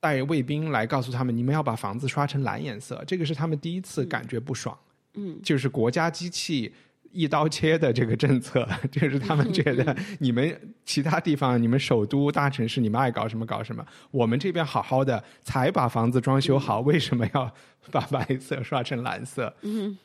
带卫兵来告诉他们，你们要把房子刷成蓝颜色。这个是他们第一次感觉不爽，嗯，就是国家机器。一刀切的这个政策，就是他们觉得 你们其他地方、你们首都大城市，你们爱搞什么搞什么。我们这边好好的，才把房子装修好，为什么要把白色刷成蓝色？嗯，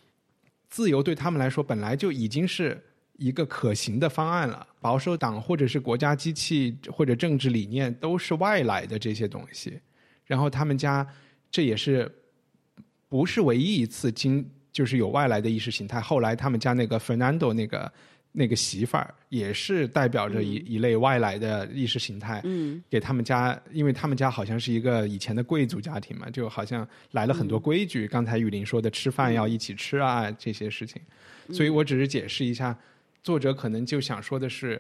自由对他们来说本来就已经是一个可行的方案了。保守党或者是国家机器或者政治理念都是外来的这些东西，然后他们家这也是不是唯一一次经。就是有外来的意识形态。后来他们家那个 Fernando 那个那个媳妇儿，也是代表着一一类外来的意识形态。嗯，给他们家，因为他们家好像是一个以前的贵族家庭嘛，就好像来了很多规矩。刚才雨林说的吃饭要一起吃啊，这些事情。所以我只是解释一下，作者可能就想说的是，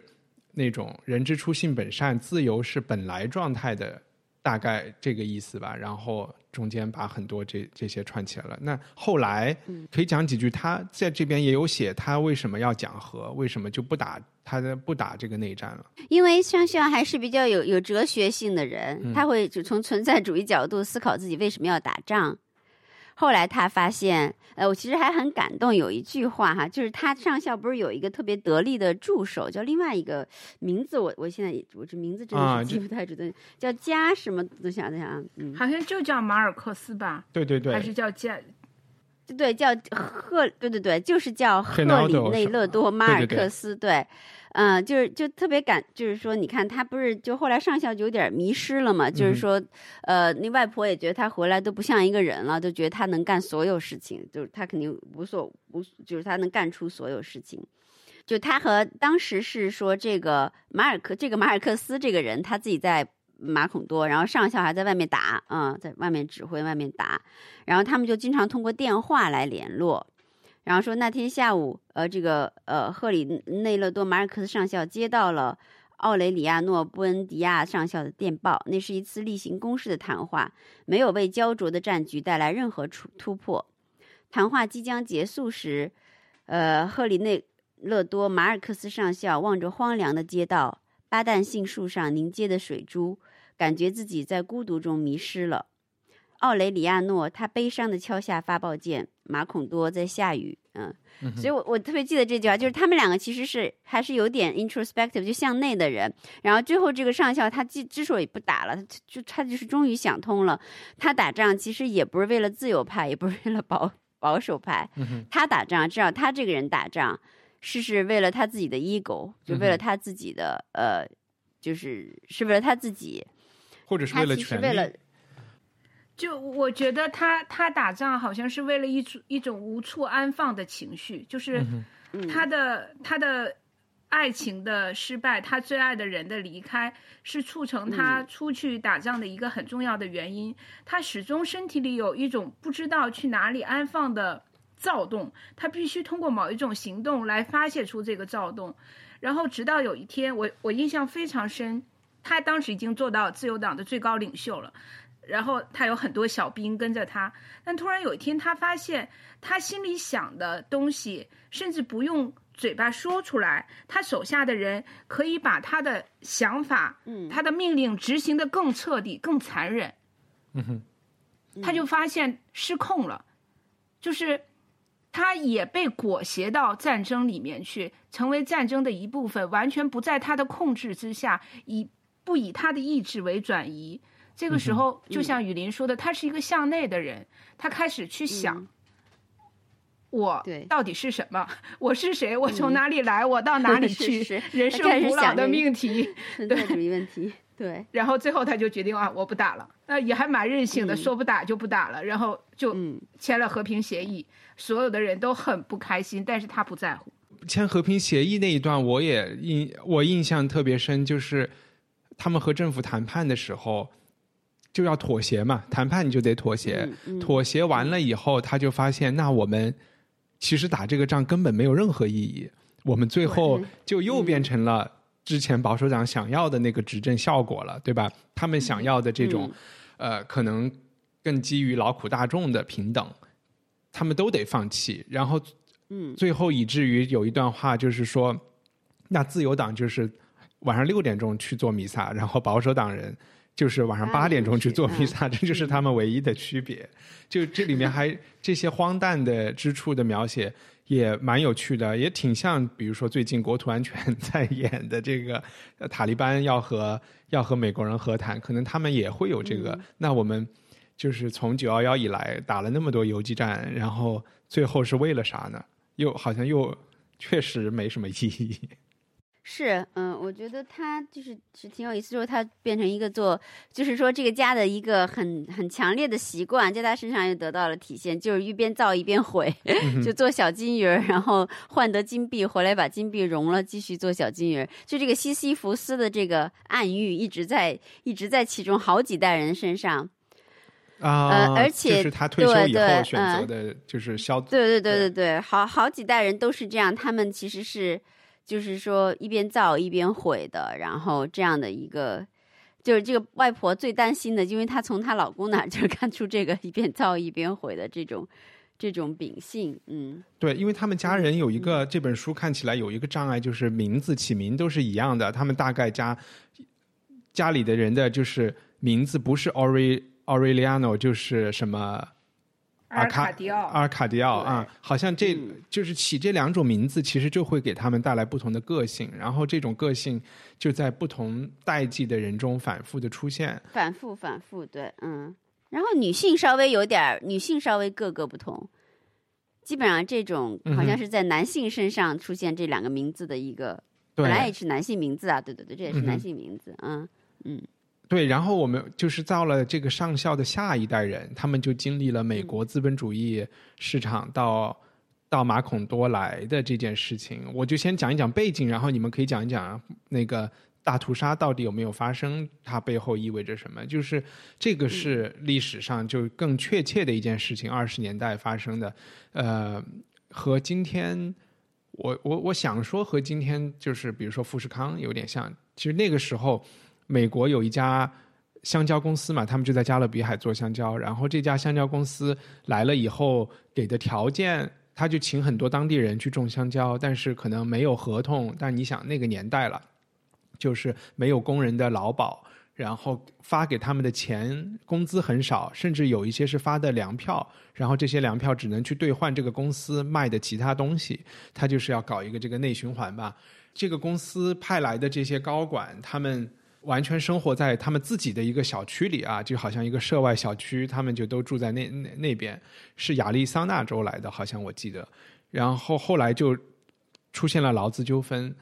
那种人之初性本善，自由是本来状态的。大概这个意思吧，然后中间把很多这这些串起来了。那后来可以讲几句，他在这边也有写，他为什么要讲和，为什么就不打他的不打这个内战了？因为上校还是比较有有哲学性的人，他会就从存在主义角度思考自己为什么要打仗。后来他发现，呃，我其实还很感动，有一句话哈，就是他上校不是有一个特别得力的助手，叫另外一个名字，我我现在我这名字真的是记不太住的，叫加什么？我想等想，嗯，好像就叫马尔克斯吧？对对对，还是叫加？对，叫赫，对对对，就是叫赫里内勒多马尔克斯，对。嗯，就是就特别感，就是说，你看他不是就后来上校就有点迷失了嘛？就是说，呃，那外婆也觉得他回来都不像一个人了，都觉得他能干所有事情，就是他肯定无所无，就是他能干出所有事情。就他和当时是说这个马尔克，这个马尔克斯这个人，他自己在马孔多，然后上校还在外面打，嗯，在外面指挥外面打，然后他们就经常通过电话来联络。然后说那天下午，呃，这个呃，赫里内勒多马尔克斯上校接到了奥雷里亚诺·布恩迪亚上校的电报。那是一次例行公事的谈话，没有为焦灼的战局带来任何突突破。谈话即将结束时，呃，赫里内勒多·马尔克斯上校望着荒凉的街道、巴旦杏树上凝结的水珠，感觉自己在孤独中迷失了。奥雷里亚诺他悲伤的敲下发报键。马孔多在下雨，嗯，所以我我特别记得这句话，就是他们两个其实是还是有点 introspective，就向内的人。然后最后这个上校他之之所以不打了，就他就是终于想通了，他打仗其实也不是为了自由派，也不是为了保保守派，他打仗，至少他这个人打仗是是为了他自己的 ego，就为了他自己的呃，就是是为了他自己，或者是为了权利。就我觉得他他打仗好像是为了一种一种无处安放的情绪，就是他的他的爱情的失败，他最爱的人的离开，是促成他出去打仗的一个很重要的原因。他始终身体里有一种不知道去哪里安放的躁动，他必须通过某一种行动来发泄出这个躁动。然后直到有一天，我我印象非常深，他当时已经做到自由党的最高领袖了。然后他有很多小兵跟着他，但突然有一天，他发现他心里想的东西，甚至不用嘴巴说出来，他手下的人可以把他的想法，嗯，他的命令执行的更彻底、更残忍。嗯哼，他就发现失控了，就是他也被裹挟到战争里面去，成为战争的一部分，完全不在他的控制之下，以不以他的意志为转移。这个时候，就像雨林说的，他是一个向内的人，他开始去想，我到底是什么？我是谁？我从哪里来？我到哪里 去？人生古老的命题，存在主义问题。对。然后最后他就决定啊，我不打了。那也还蛮任性的，说不打就不打了。然后就签了和平协议，所有的人都很不开心，但是他不在乎。签和平协议那一段，我也印我印象特别深，就是他们和政府谈判的时候。就要妥协嘛，谈判你就得妥协。妥协完了以后，他就发现，那我们其实打这个仗根本没有任何意义。我们最后就又变成了之前保守党想要的那个执政效果了，对吧？他们想要的这种，呃，可能更基于劳苦大众的平等，他们都得放弃。然后，嗯，最后以至于有一段话就是说，那自由党就是晚上六点钟去做弥撒，然后保守党人。就是晚上八点钟去做披萨，这就是他们唯一的区别。就这里面还这些荒诞的之处的描写也蛮有趣的，也挺像，比如说最近国土安全 在演的这个塔利班要和要和美国人和谈，可能他们也会有这个。那我们就是从九幺幺以来打了那么多游击战，然后最后是为了啥呢？又好像又确实没什么意义。是，嗯，我觉得他就是是挺有意思，就是他变成一个做，就是说这个家的一个很很强烈的习惯，在他身上又得到了体现，就是一边造一边毁，就做小金鱼儿，然后换得金币回来把金币融了，继续做小金鱼儿，就这个西西弗斯的这个暗喻一直在一直在其中好几代人身上啊，而且就是他退休以后选择的就是消，对对对对对，好好几代人都是这样，他们其实是。就是说一边造一边毁的，然后这样的一个，就是这个外婆最担心的，因为她从她老公那儿 就看出这个一边造一边毁的这种这种秉性，嗯，对，因为他们家人有一个这本书看起来有一个障碍，就是名字起名都是一样的，他们大概家家里的人的就是名字不是 Ori Aureliano 就是什么。阿卡迪奥，阿卡迪奥啊，好像这就是起这两种名字，其实就会给他们带来不同的个性，然后这种个性就在不同代际的人中反复的出现，反复反复，对，嗯，然后女性稍微有点女性稍微各个不同，基本上这种好像是在男性身上出现这两个名字的一个，本来也是男性名字啊，对对对，这也是男性名字，嗯嗯。对，然后我们就是到了这个上校的下一代人，他们就经历了美国资本主义市场到到马孔多来的这件事情。我就先讲一讲背景，然后你们可以讲一讲那个大屠杀到底有没有发生，它背后意味着什么。就是这个是历史上就更确切的一件事情，二十年代发生的，呃，和今天我我我想说和今天就是比如说富士康有点像。其实那个时候，美国有一家香蕉公司嘛，他们就在加勒比海做香蕉。然后这家香蕉公司来了以后，给的条件，他就请很多当地人去种香蕉，但是可能没有合同。但你想那个年代了，就是没有工人的劳保，然后发给他们的钱工资很少，甚至有一些是发的粮票，然后这些粮票只能去兑换这个公司卖的其他东西。他就是要搞一个这个内循环吧。这个公司派来的这些高管，他们完全生活在他们自己的一个小区里啊，就好像一个涉外小区，他们就都住在那那那边。是亚利桑那州来的，好像我记得。然后后来就出现了劳资纠纷，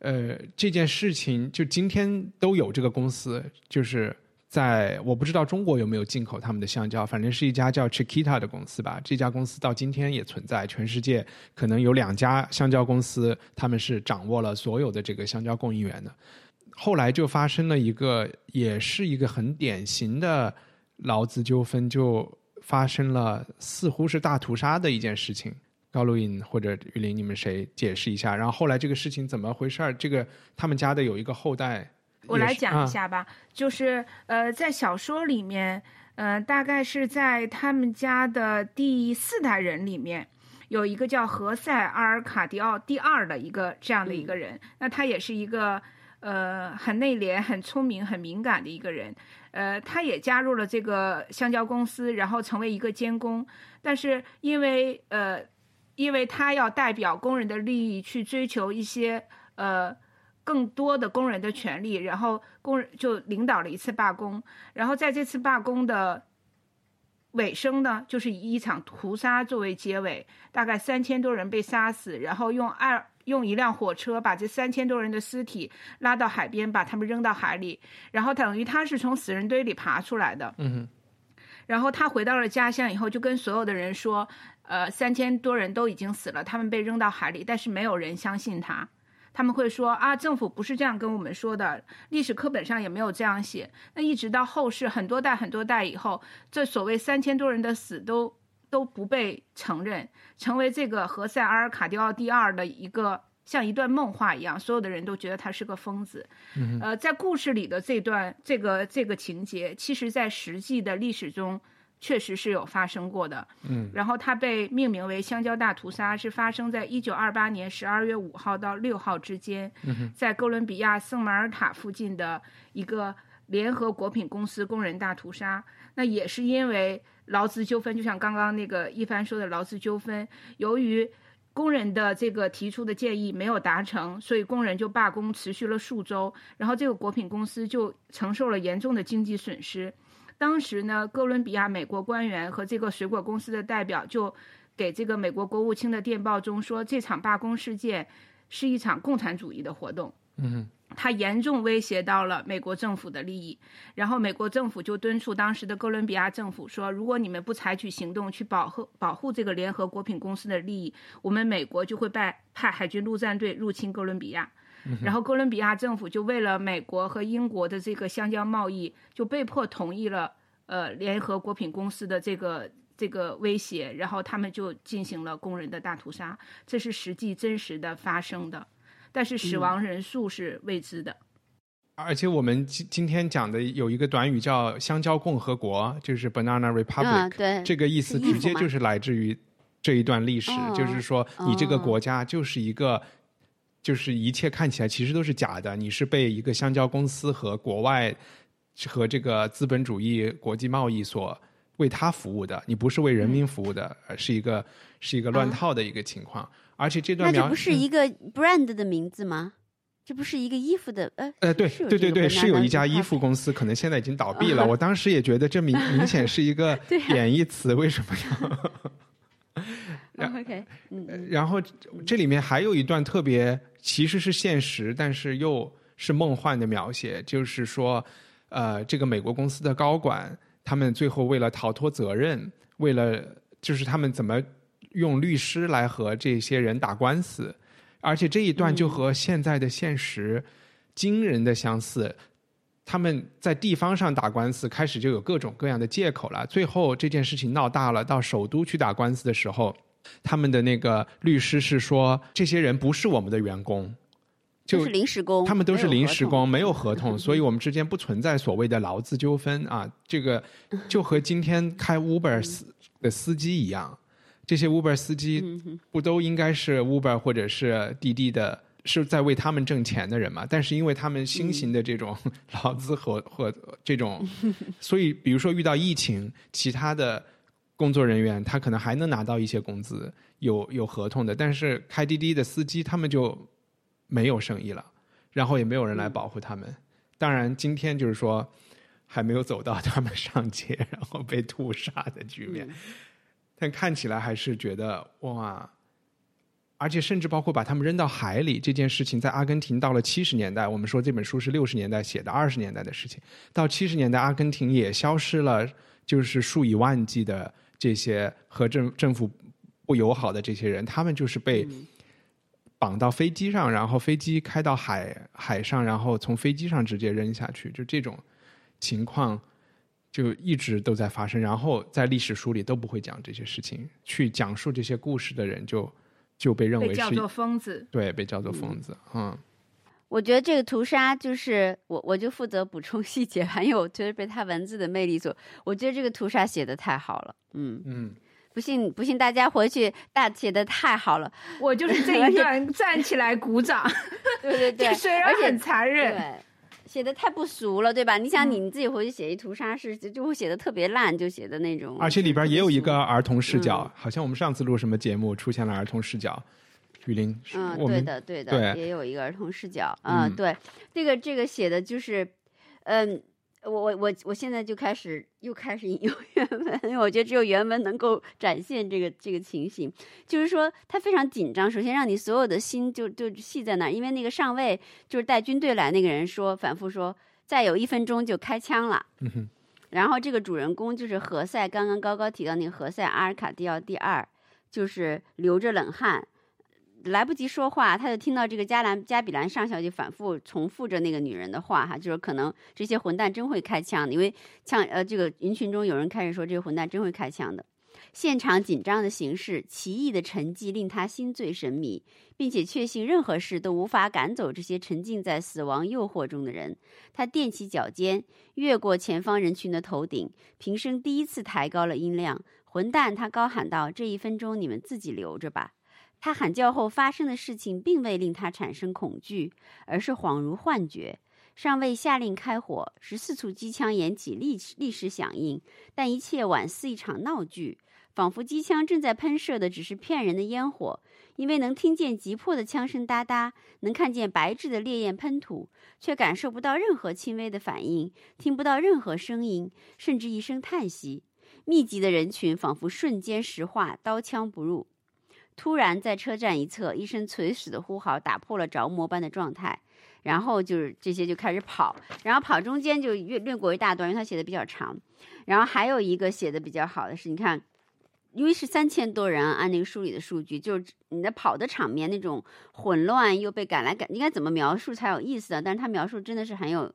呃，这件事情就今天都有这个公司，就是在我不知道中国有没有进口他们的香蕉，反正是一家叫 Chiquita 的公司吧。这家公司到今天也存在，全世界可能有两家香蕉公司，他们是掌握了所有的这个香蕉供应源的。后来就发生了一个，也是一个很典型的劳资纠纷，就发生了似乎是大屠杀的一件事情。高露颖或者玉林，你们谁解释一下？然后后来这个事情怎么回事儿？这个他们家的有一个后代，我来讲一下吧。就是呃，在小说里面，呃，大概是在他们家的第四代人里面，有一个叫何塞阿尔卡迪奥第二的一个这样的一个人。那他也是一个呃很内敛、很聪明、很敏感的一个人。呃，他也加入了这个香蕉公司，然后成为一个监工。但是因为呃，因为他要代表工人的利益去追求一些呃更多的工人的权利，然后工人就领导了一次罢工，然后在这次罢工的尾声呢，就是以一场屠杀作为结尾，大概三千多人被杀死，然后用二用一辆火车把这三千多人的尸体拉到海边，把他们扔到海里，然后等于他是从死人堆里爬出来的。嗯，然后他回到了家乡以后，就跟所有的人说，呃，三千多人都已经死了，他们被扔到海里，但是没有人相信他。他们会说啊，政府不是这样跟我们说的，历史课本上也没有这样写。那一直到后世很多代很多代以后，这所谓三千多人的死都都不被承认，成为这个何塞阿尔卡迪奥第二的一个像一段梦话一样，所有的人都觉得他是个疯子。呃，在故事里的这段这个这个情节，其实在实际的历史中确实是有发生过的。嗯，然后它被命名为香蕉大屠杀，是发生在一九二八年十二月五号到六号之间，在哥伦比亚圣马尔塔附近的一个联合果品公司工人大屠杀。那也是因为劳资纠纷，就像刚刚那个一帆说的劳资纠纷，由于工人的这个提出的建议没有达成，所以工人就罢工持续了数周，然后这个果品公司就承受了严重的经济损失。当时呢，哥伦比亚美国官员和这个水果公司的代表就给这个美国国务卿的电报中说，这场罢工事件是一场共产主义的活动。嗯它严重威胁到了美国政府的利益，然后美国政府就敦促当时的哥伦比亚政府说，如果你们不采取行动去保护保护这个联合果品公司的利益，我们美国就会派派海军陆战队入侵哥伦比亚。然后哥伦比亚政府就为了美国和英国的这个香蕉贸易，就被迫同意了呃联合果品公司的这个这个威胁，然后他们就进行了工人的大屠杀，这是实际真实的发生的，但是死亡人数是未知的。而且我们今今天讲的有一个短语叫“香蕉共和国”，就是 “banana republic”，、啊对这个意思直接就是来自于这一段历史，哦就是说你这个哦国家就是一个。就是一切看起来其实都是假的，你是被一个香蕉公司和国外和这个资本主义国际贸易所为他服务的，你不是为人民服务的，而是一个是一个乱啊套的一个情况。而且这段描这不是嗯一个 brand 的名字吗？这不是一个衣服的，呃，呃，对对对对，是有一家衣服公司，可能现在已经倒闭了。我当时也觉得这明 明显是一个 贬义词，为什么要？哦 OK，然后这里面还有一段特别，其实是现实，但是又是梦幻的描写，就是说，呃，这个美国公司的高管，他们最后为了逃脱责任，为了就是他们怎么用律师来和这些人打官司，而且这一段就和现在的现实惊人的相似。他们在地方上打官司，开始就有各种各样的借口了。最后这件事情闹大了，到首都去打官司的时候，他们的那个律师是说，这些人不是我们的员工，就是临时工，他们都是临时工，没有合嗯同，所以我们之间不存在所谓的劳资纠纷啊。这个就和今天开 Uber 司 的司机一样，这些 Uber 司机嗯不都应该是 Uber 或者是滴滴的，是在为他们挣钱的人嘛？但是因为他们新型的这种劳资和和这种，所以比如说遇到疫情，其他的工作人员他可能还能拿到一些工资，有有合同的，但是开滴滴的司机他们就没有生意了，然后也没有人来保护他们。当然，今天就是说还没有走到他们上街然后被屠杀的局面，但看起来还是觉得哇。而且甚至包括把他们扔到海里这件事情，在阿根廷到了七十年代，我们说这本书是六十年代写的，二十年代的事情，到七十年代，阿根廷也消失了，就是数以万计的这些和政政府不友好的这些人，他们就是被绑到飞机上，然后飞机开到海海上，然后从飞机上直接扔下去，就这种情况就一直都在发生。然后在历史书里都不会讲这些事情，去讲述这些故事的人就就被认为是被叫做疯子。对被叫做疯子，嗯我觉得这个屠杀就是我，我就负责补充细节吧，因为我觉得被他文字的魅力所，我觉得这个屠杀写的太好了，嗯，嗯，不信不信大家回去大写的太好了，我就是这一段 站起来鼓掌，对对对，这虽然而且很残忍，对，写的太不俗了，对吧？你想你你自己回去写一屠杀式，就就会写的特别烂，就写的那种，而且里边也有一个儿童视角，嗯。好像我们上次录什么节目出现了儿童视角，雨林，嗯，对的，对的，对。也有一个儿童视角，嗯嗯，对，这个这个写的就是，嗯，我我我我现在就开始又开始引用原文，因为我觉得只有原文能够展现这个这个情形，就是说他非常紧张，首先让你所有的心就就系在那儿，因为那个上尉就是带军队来那个人说，反复说再有一分钟就开枪了，嗯哼。然后这个主人公就是何塞，刚刚高高提到那个何塞阿尔卡蒂奥第二，就是流着冷汗，来不及说话，他就听到这个加兰加比兰上校就反复重复着那个女人的话哈，就是可能这些混蛋真会开枪的，因为枪呃这个人群中有人开始说这个混蛋真会开枪的。现场紧张的形势、奇异的沉寂令他心醉神迷，并且确信任何事都无法赶走这些沉浸在死亡诱惑中的人。他踮起脚尖，越过前方人群的头顶，平生第一次抬高了音量。混蛋！他高喊道：“这一分钟你们自己留着吧。”他喊叫后发生的事情并未令他产生恐惧，而是恍如幻觉。上尉下令开火，十四处机枪引起立立时响应，但一切宛似一场闹剧，仿佛机枪正在喷射的只是骗人的烟火。因为能听见急迫的枪声哒哒，能看见白炽的烈焰喷吐，却感受不到任何轻微的反应，听不到任何声音，甚至一声叹息。密集的人群仿佛瞬间石化，刀枪不入。突然，在车站一侧，一声垂死的呼号打破了着魔般的状态。然后就是这些就开始跑，然后跑中间就略略过一大段，因为他写的比较长。然后还有一个写的比较好的是，你看，因为是三千多人，按那个书里的数据，就是你的跑的场面那种混乱又被赶来赶，应该怎么描述才有意思啊？但是他描述真的是很有。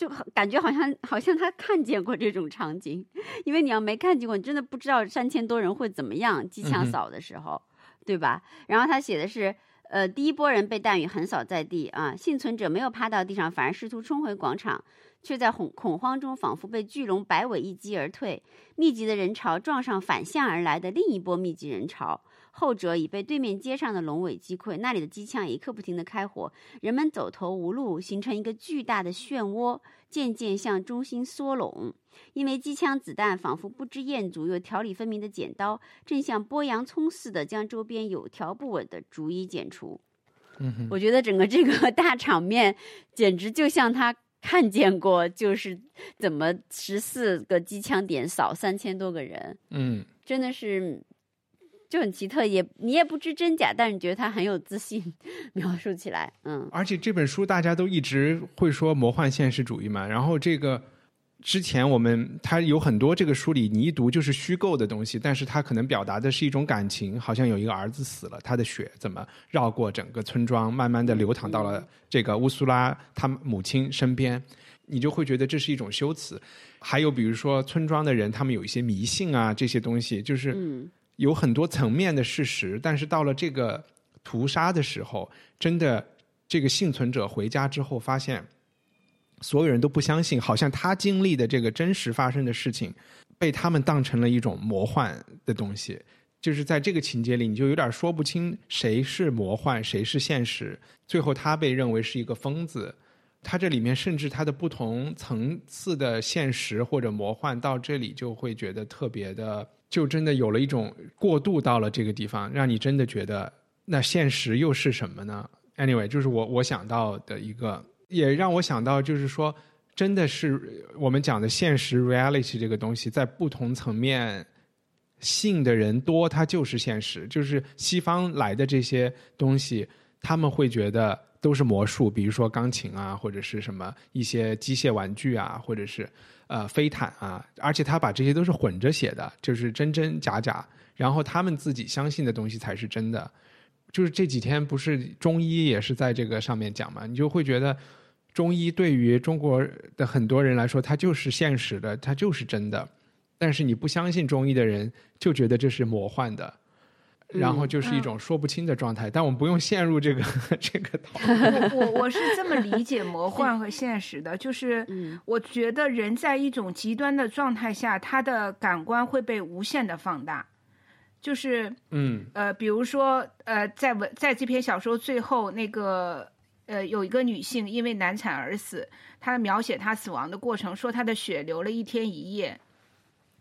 就感觉好像好像他看见过这种场景，因为你要没看见过，你真的不知道三千多人会怎么样机枪扫的时候，对吧？然后他写的是，呃，第一波人被弹雨横扫在地啊，幸存者没有趴到地上，反而试图冲回广场，却在恐恐慌中仿佛被巨龙摆尾一击而退。密集的人潮撞上反向而来的另一波密集人潮。后者已被对面街上的龙尾击溃，那里的机枪也一刻不停地开火，人们走投无路，形成一个巨大的漩涡，渐渐向中心缩拢。因为机枪子弹仿佛不知厌足又条理分明的剪刀，正像剥洋葱似的将周边有条不紊的逐一剪除。嗯我觉得整个这个 大场面简直就像他看见过，就是怎么十四个机枪点扫三千多个人，嗯，真的是。就很奇特，也你也不知真假，但是你觉得他很有自信，描述起来，嗯，而且这本书大家都一直会说魔幻现实主义嘛，然后这个之前我们它有很多这个书里你一读就是虚构的东西，但是它可能表达的是一种感情，好像有一个儿子死了，他的血怎么绕过整个村庄，慢慢的流淌到了这个乌苏拉他母亲身边，你就会觉得这是一种修辞。还有比如说村庄的人，他们有一些迷信啊，这些东西就是。有很多层面的事实，但是到了这个屠杀的时候，真的这个幸存者回家之后，发现所有人都不相信，好像他经历的这个真实发生的事情，被他们当成了一种魔幻的东西。就是在这个情节里，你就有点说不清谁是魔幻，谁是现实。最后，他被认为是一个疯子。他这里面甚至他的不同层次的现实或者魔幻，到这里就会觉得特别的，就真的有了一种过渡到了这个地方，让你真的觉得那现实又是什么呢？Anyway，就是我我想到的一个，也让我想到就是说，真的是我们讲的现实 reality 这个东西，在不同层面信的人多，它就是现实。就是西方来的这些东西，他们会觉得。都是魔术，比如说钢琴啊，或者是什么一些机械玩具啊，或者是呃飞毯啊，而且他把这些都是混着写的，就是真真假假，然后他们自己相信的东西才是真的。就是这几天不是中医也是在这个上面讲嘛，你就会觉得中医对于中国的很多人来说，它就是现实的，它就是真的，但是你不相信中医的人就觉得这是魔幻的。然后就是一种说不清的状态，但我们不用陷入这个 这个讨论。我我我是这么理解魔幻和现实的，就是我觉得人在一种极端的状态下，他的感官会被无限的放大。就是嗯呃，比如说呃，在文在这篇小说最后那个呃，有一个女性因为难产而死，她描写她死亡的过程，说她的血流了一天一夜。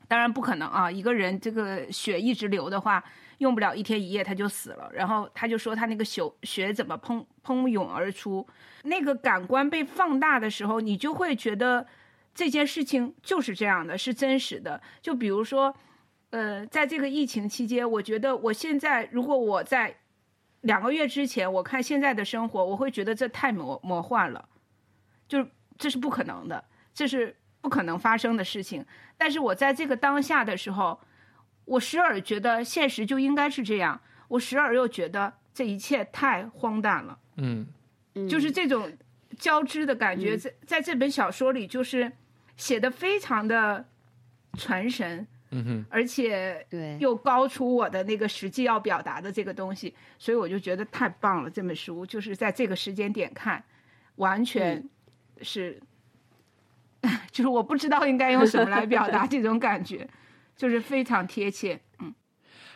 当然不可能啊，一个人这个血一直流的话。用不了一天一夜他就死了，然后他就说他那个血血怎么喷喷涌而出，那个感官被放大的时候，你就会觉得这件事情就是这样的，是真实的。就比如说，呃，在这个疫情期间，我觉得我现在如果我在两个月之前我看现在的生活，我会觉得这太魔魔幻了，就是这是不可能的，这是不可能发生的事情。但是我在这个当下的时候。我时而觉得现实就应该是这样，我时而又觉得这一切太荒诞了。嗯，就是这种交织的感觉，在在这本小说里，就是写的非常的传神。嗯哼，而且对又高出我的那个实际要表达的这个东西，所以我就觉得太棒了。这本书就是在这个时间点看，完全是，就是我不知道应该用什么来表达这种感觉。就是非常贴切，嗯，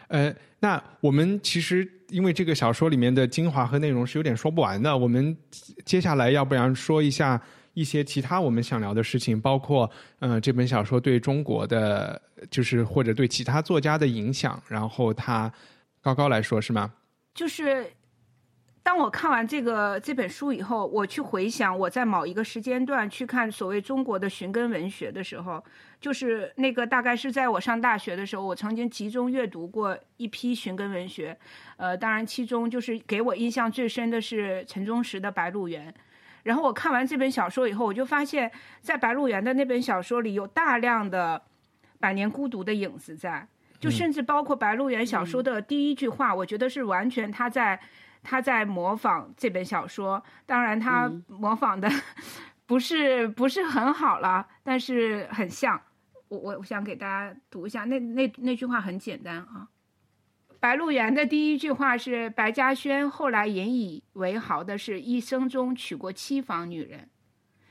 呃，那我们其实因为这个小说里面的精华和内容是有点说不完的，我们接下来要不然说一下一些其他我们想聊的事情，包括呃这本小说对中国的，就是或者对其他作家的影响，然后他高高来说是吗？就是。当我看完这个这本书以后，我去回想我在某一个时间段去看所谓中国的寻根文学的时候，就是那个大概是在我上大学的时候，我曾经集中阅读过一批寻根文学，呃，当然其中就是给我印象最深的是陈忠实的《白鹿原》。然后我看完这本小说以后，我就发现，在《白鹿原》的那本小说里有大量的《百年孤独》的影子在，就甚至包括《白鹿原》小说的第一句话，我觉得是完全他在。他在模仿这本小说，当然他模仿的 不是不是很好了，但是很像。我我我想给大家读一下，那那那句话很简单啊，《白鹿原》的第一句话是：白嘉轩后来引以为豪的是一生中娶过七房女人。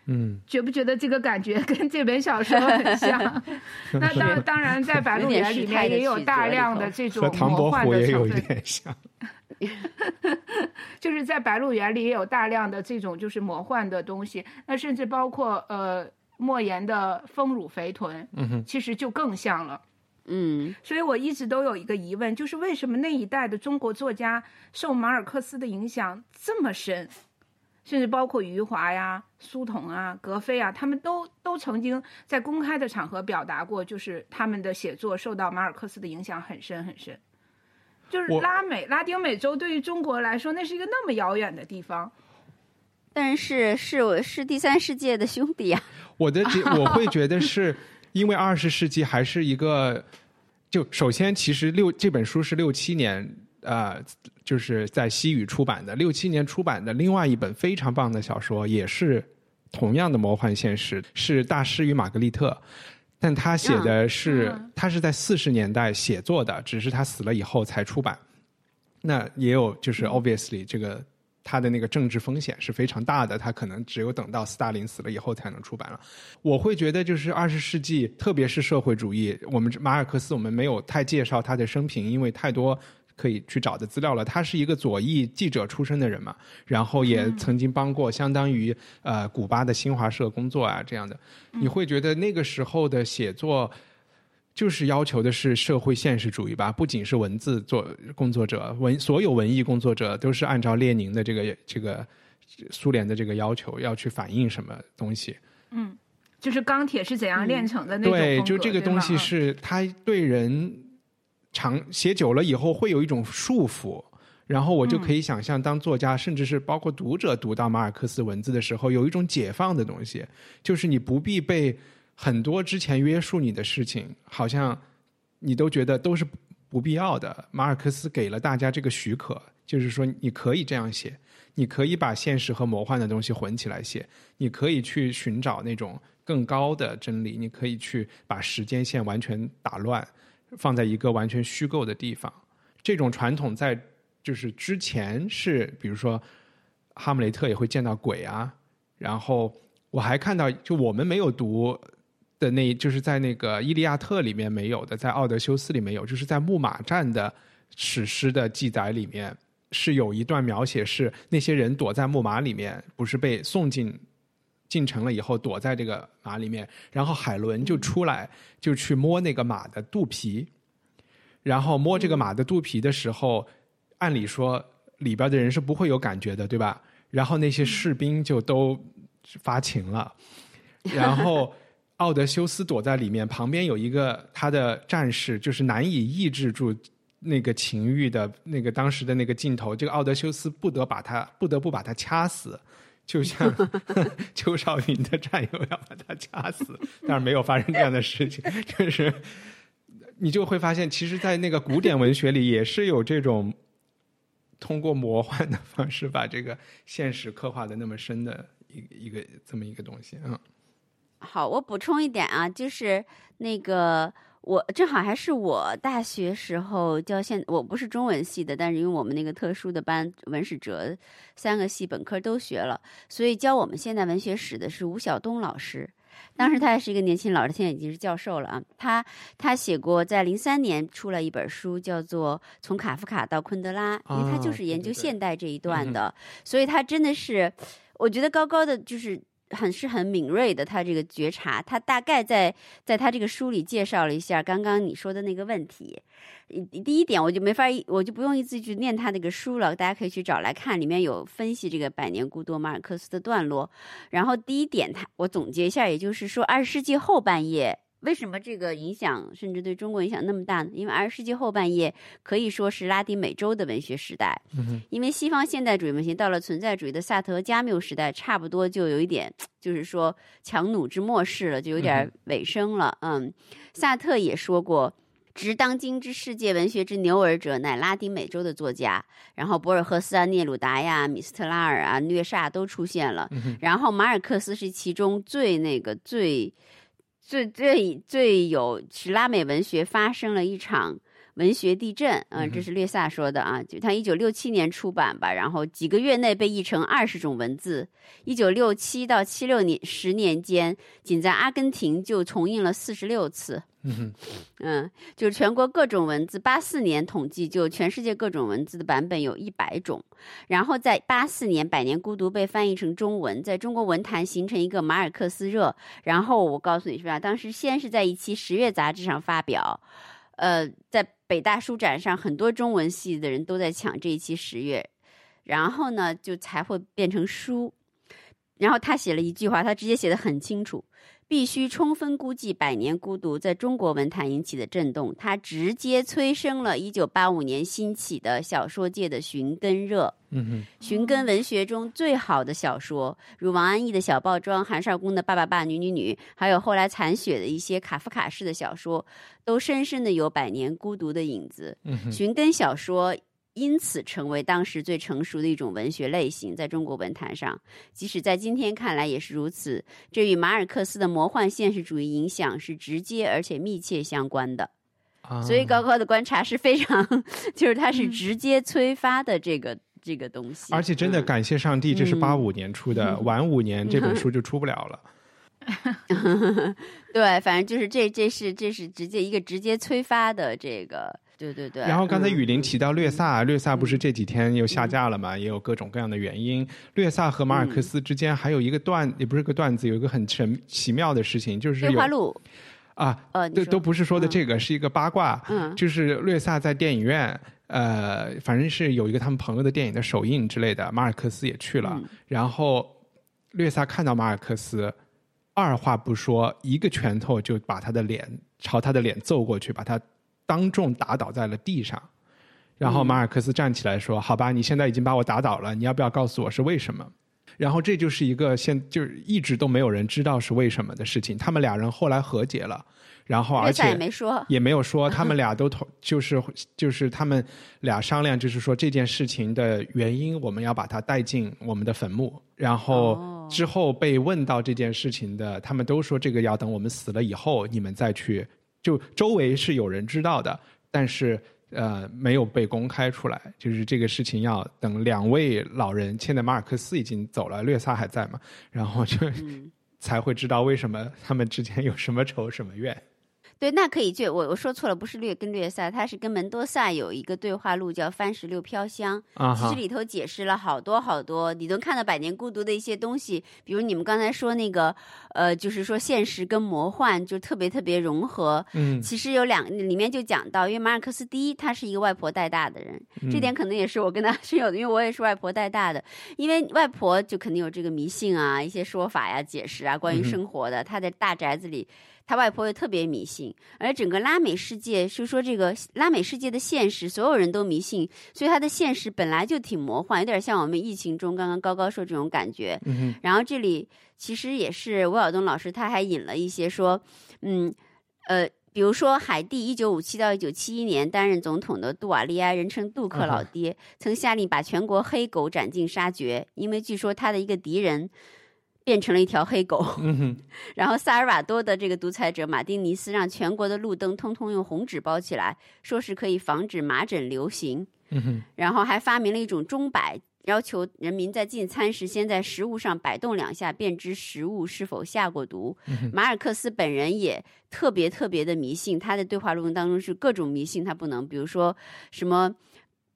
嗯，觉不觉得这个感觉跟这本小说很像？那当当然，在《白鹿原》里面也有大量的这种魔幻的成分。就是在《白鹿原》里也有大量的这种就是魔幻的东西，那甚至包括呃莫言的《丰乳肥臀》，嗯哼，其实就更像了，嗯。所以我一直都有一个疑问，就是为什么那一代的中国作家受马尔克斯的影响这么深，甚至包括余华呀、苏童啊、格非啊，他们都都曾经在公开的场合表达过，就是他们的写作受到马尔克斯的影响很深很深。就是拉美、拉丁美洲对于中国来说，那是一个那么遥远的地方，但是是我是第三世界的兄弟呀。我的我会觉得是因为二十世纪还是一个，就首先其实六这本书是六七年啊，就是在西语出版的，六七年出版的另外一本非常棒的小说，也是同样的魔幻现实，是《大师与玛格丽特》。但他写的是，他是在四十年代写作的，只是他死了以后才出版。那也有就是 obviously 这个他的那个政治风险是非常大的，他可能只有等到斯大林死了以后才能出版了。我会觉得，就是二十世纪，特别是社会主义，我们马尔克斯我们没有太介绍他的生平，因为太多可以去找的资料了。他是一个左翼记者出身的人嘛，然后也曾经帮过相当于呃古巴的新华社工作啊这样的。你会觉得那个时候的写作。就是要求的是社会现实主义吧，不仅是文字作工作者，文所有文艺工作者都是按照列宁的这个这个苏联的这个要求要去反映什么东西。嗯，就是钢铁是怎样炼成的那种对，就这个东西是他对人长写久了以后会有一种束缚，然后我就可以想象，当作家甚至是包括读者读到马尔克斯文字的时候，有一种解放的东西，就是你不必被。很多之前约束你的事情，好像你都觉得都是不必要的。马尔克斯给了大家这个许可，就是说你可以这样写，你可以把现实和魔幻的东西混起来写，你可以去寻找那种更高的真理，你可以去把时间线完全打乱，放在一个完全虚构的地方。这种传统在就是之前是，比如说哈姆雷特也会见到鬼啊，然后我还看到，就我们没有读。的那，就是在那个《伊利亚特》里面没有的，在《奥德修斯》里面有，就是在木马战的史诗的记载里面，是有一段描写，是那些人躲在木马里面，不是被送进进城了以后，躲在这个马里面，然后海伦就出来，就去摸那个马的肚皮，然后摸这个马的肚皮的时候，按理说里边的人是不会有感觉的，对吧？然后那些士兵就都发情了，然后。奥德修斯躲在里面，旁边有一个他的战士，就是难以抑制住那个情欲的那个当时的那个镜头。这个奥德修斯不得把他不得不把他掐死，就像 邱少云的战友要把他掐死，但是没有发生这样的事情。就是你就会发现，其实，在那个古典文学里，也是有这种通过魔幻的方式把这个现实刻画的那么深的一一个这么一个东西啊。好，我补充一点啊，就是那个我正好还是我大学时候教现，我不是中文系的，但是因为我们那个特殊的班文史哲三个系本科都学了，所以教我们现代文学史的是吴晓东老师。当时他还是一个年轻老师，现在已经是教授了啊。他他写过，在零三年出了一本书，叫做《从卡夫卡到昆德拉》，因为他就是研究现代这一段的，所以他真的是，我觉得高高的就是。很是很敏锐的，他这个觉察，他大概在在他这个书里介绍了一下刚刚你说的那个问题。第一点，我就没法，我就不用一字去念他那个书了，大家可以去找来看，里面有分析这个《百年孤独》马尔克斯的段落。然后第一点，他我总结一下，也就是说，二十世纪后半叶。为什么这个影响甚至对中国影响那么大呢？因为二十世纪后半叶可以说是拉丁美洲的文学时代。因为西方现代主义文学到了存在主义的萨特加缪时代，差不多就有一点，就是说强弩之末世了，就有点尾声了。嗯，萨特也说过，执当今之世界文学之牛耳者，乃拉丁美洲的作家。然后博尔赫斯啊、聂鲁达呀、米斯特拉尔啊、虐煞都出现了。然后马尔克斯是其中最那个最。最最最有是拉美文学发生了一场文学地震，嗯，这是略萨说的啊，就他一九六七年出版吧，然后几个月内被译成二十种文字，一九六七到七六年十年间，仅在阿根廷就重印了四十六次。嗯，就是全国各种文字，八四年统计就全世界各种文字的版本有一百种，然后在八四年《百年孤独》被翻译成中文，在中国文坛形成一个马尔克斯热。然后我告诉你是吧？当时先是在一期十月杂志上发表，呃，在北大书展上，很多中文系的人都在抢这一期十月，然后呢，就才会变成书。然后他写了一句话，他直接写的很清楚。必须充分估计《百年孤独》在中国文坛引起的震动，它直接催生了1985年兴起的小说界的寻根热。嗯哼，寻根文学中最好的小说，如王安忆的小报庄、韩少功的爸爸爸女女女，还有后来残雪的一些卡夫卡式的小说，都深深的有《百年孤独》的影子。寻根小说。因此，成为当时最成熟的一种文学类型，在中国文坛上，即使在今天看来也是如此。这与马尔克斯的魔幻现实主义影响是直接而且密切相关的。所以，高高的观察是非常，就是它是直接催发的这个这个东西。而且真的嗯感谢上帝，这是嗯八五年出的，晚五年这本书就出不了了。对，反正就是这这是这是直接一个直接催发的这个，对对对。然后刚才嗯雨林提到略萨，略萨不是这几天又下架了嘛？也有各种各样的原因。略萨和马尔克斯之间还有一个段，也不是个段子，有一个很神奇妙的事情，就是有啊，呃，都都不是说的这个，是一个八卦。嗯就是略萨在电影院，呃，反正是有一个他们朋友的电影的首映之类的，马尔克斯也去了。嗯然后略萨看到马尔克斯，二话不说，一个拳头就把他的脸朝他的脸揍过去，把他当众打倒在了地上。然后马尔克斯站起来说：“好吧，你现在已经把我打倒了，你要不要告诉我是为什么？”然后这就是一个现就是一直都没有人知道是为什么的事情。他们俩人后来和解了，然后而且也且没说，也没有说他们俩都同就是 就是他们俩商量，就是说这件事情的原因，我们要把它带进我们的坟墓。然后哦之后被问到这件事情的，他们都说这个要等我们死了以后，你们再去。就周围是有人知道的，但是呃没有被公开出来。就是这个事情要等两位老人，现在马尔克斯已经走了，略萨还在嘛，然后就、嗯才会知道为什么他们之间有什么仇什么怨。对，那可以就我我说错了，不是略跟略萨，他是跟门多萨有一个对话录叫《番石榴飘香》，啊其实，里头解释了好多好多，你能看到《百年孤独》的一些东西，比如你们刚才说那个，呃，就是说现实跟魔幻就特别特别融合。嗯其实有两里面就讲到，因为马尔克斯第一，他是一个外婆带大的人，这点可能也是我跟他 是有的，因为我也是外婆带大的，因为外婆就肯定有这个迷信啊，一些说法呀、解释啊，关于生活的，他在大宅子里。他外婆又特别迷信，而整个拉美世界，就说这个拉美世界的现实，所有人都迷信，所以他的现实本来就挺魔幻，有点像我们疫情中刚刚高高说这种感觉。嗯然后这里其实也是吴晓东老师他还引了一些说，嗯，呃。比如说，海地一九五七到一九七一年担任总统的杜瓦利埃，人称杜克老爹，曾下令把全国黑狗斩尽杀绝，因为据说他的一个敌人变成了一条黑狗。嗯，然后萨尔瓦多的这个独裁者马丁尼斯让全国的路灯通通用红纸包起来，说是可以防止麻疹流行。嗯，然后还发明了一种钟摆，要求人民在进餐时先在食物上摆动两下，便知食物是否下过毒。马尔克斯本人也特别特别的迷信，他的对话录当中是各种迷信他不能，比如说什么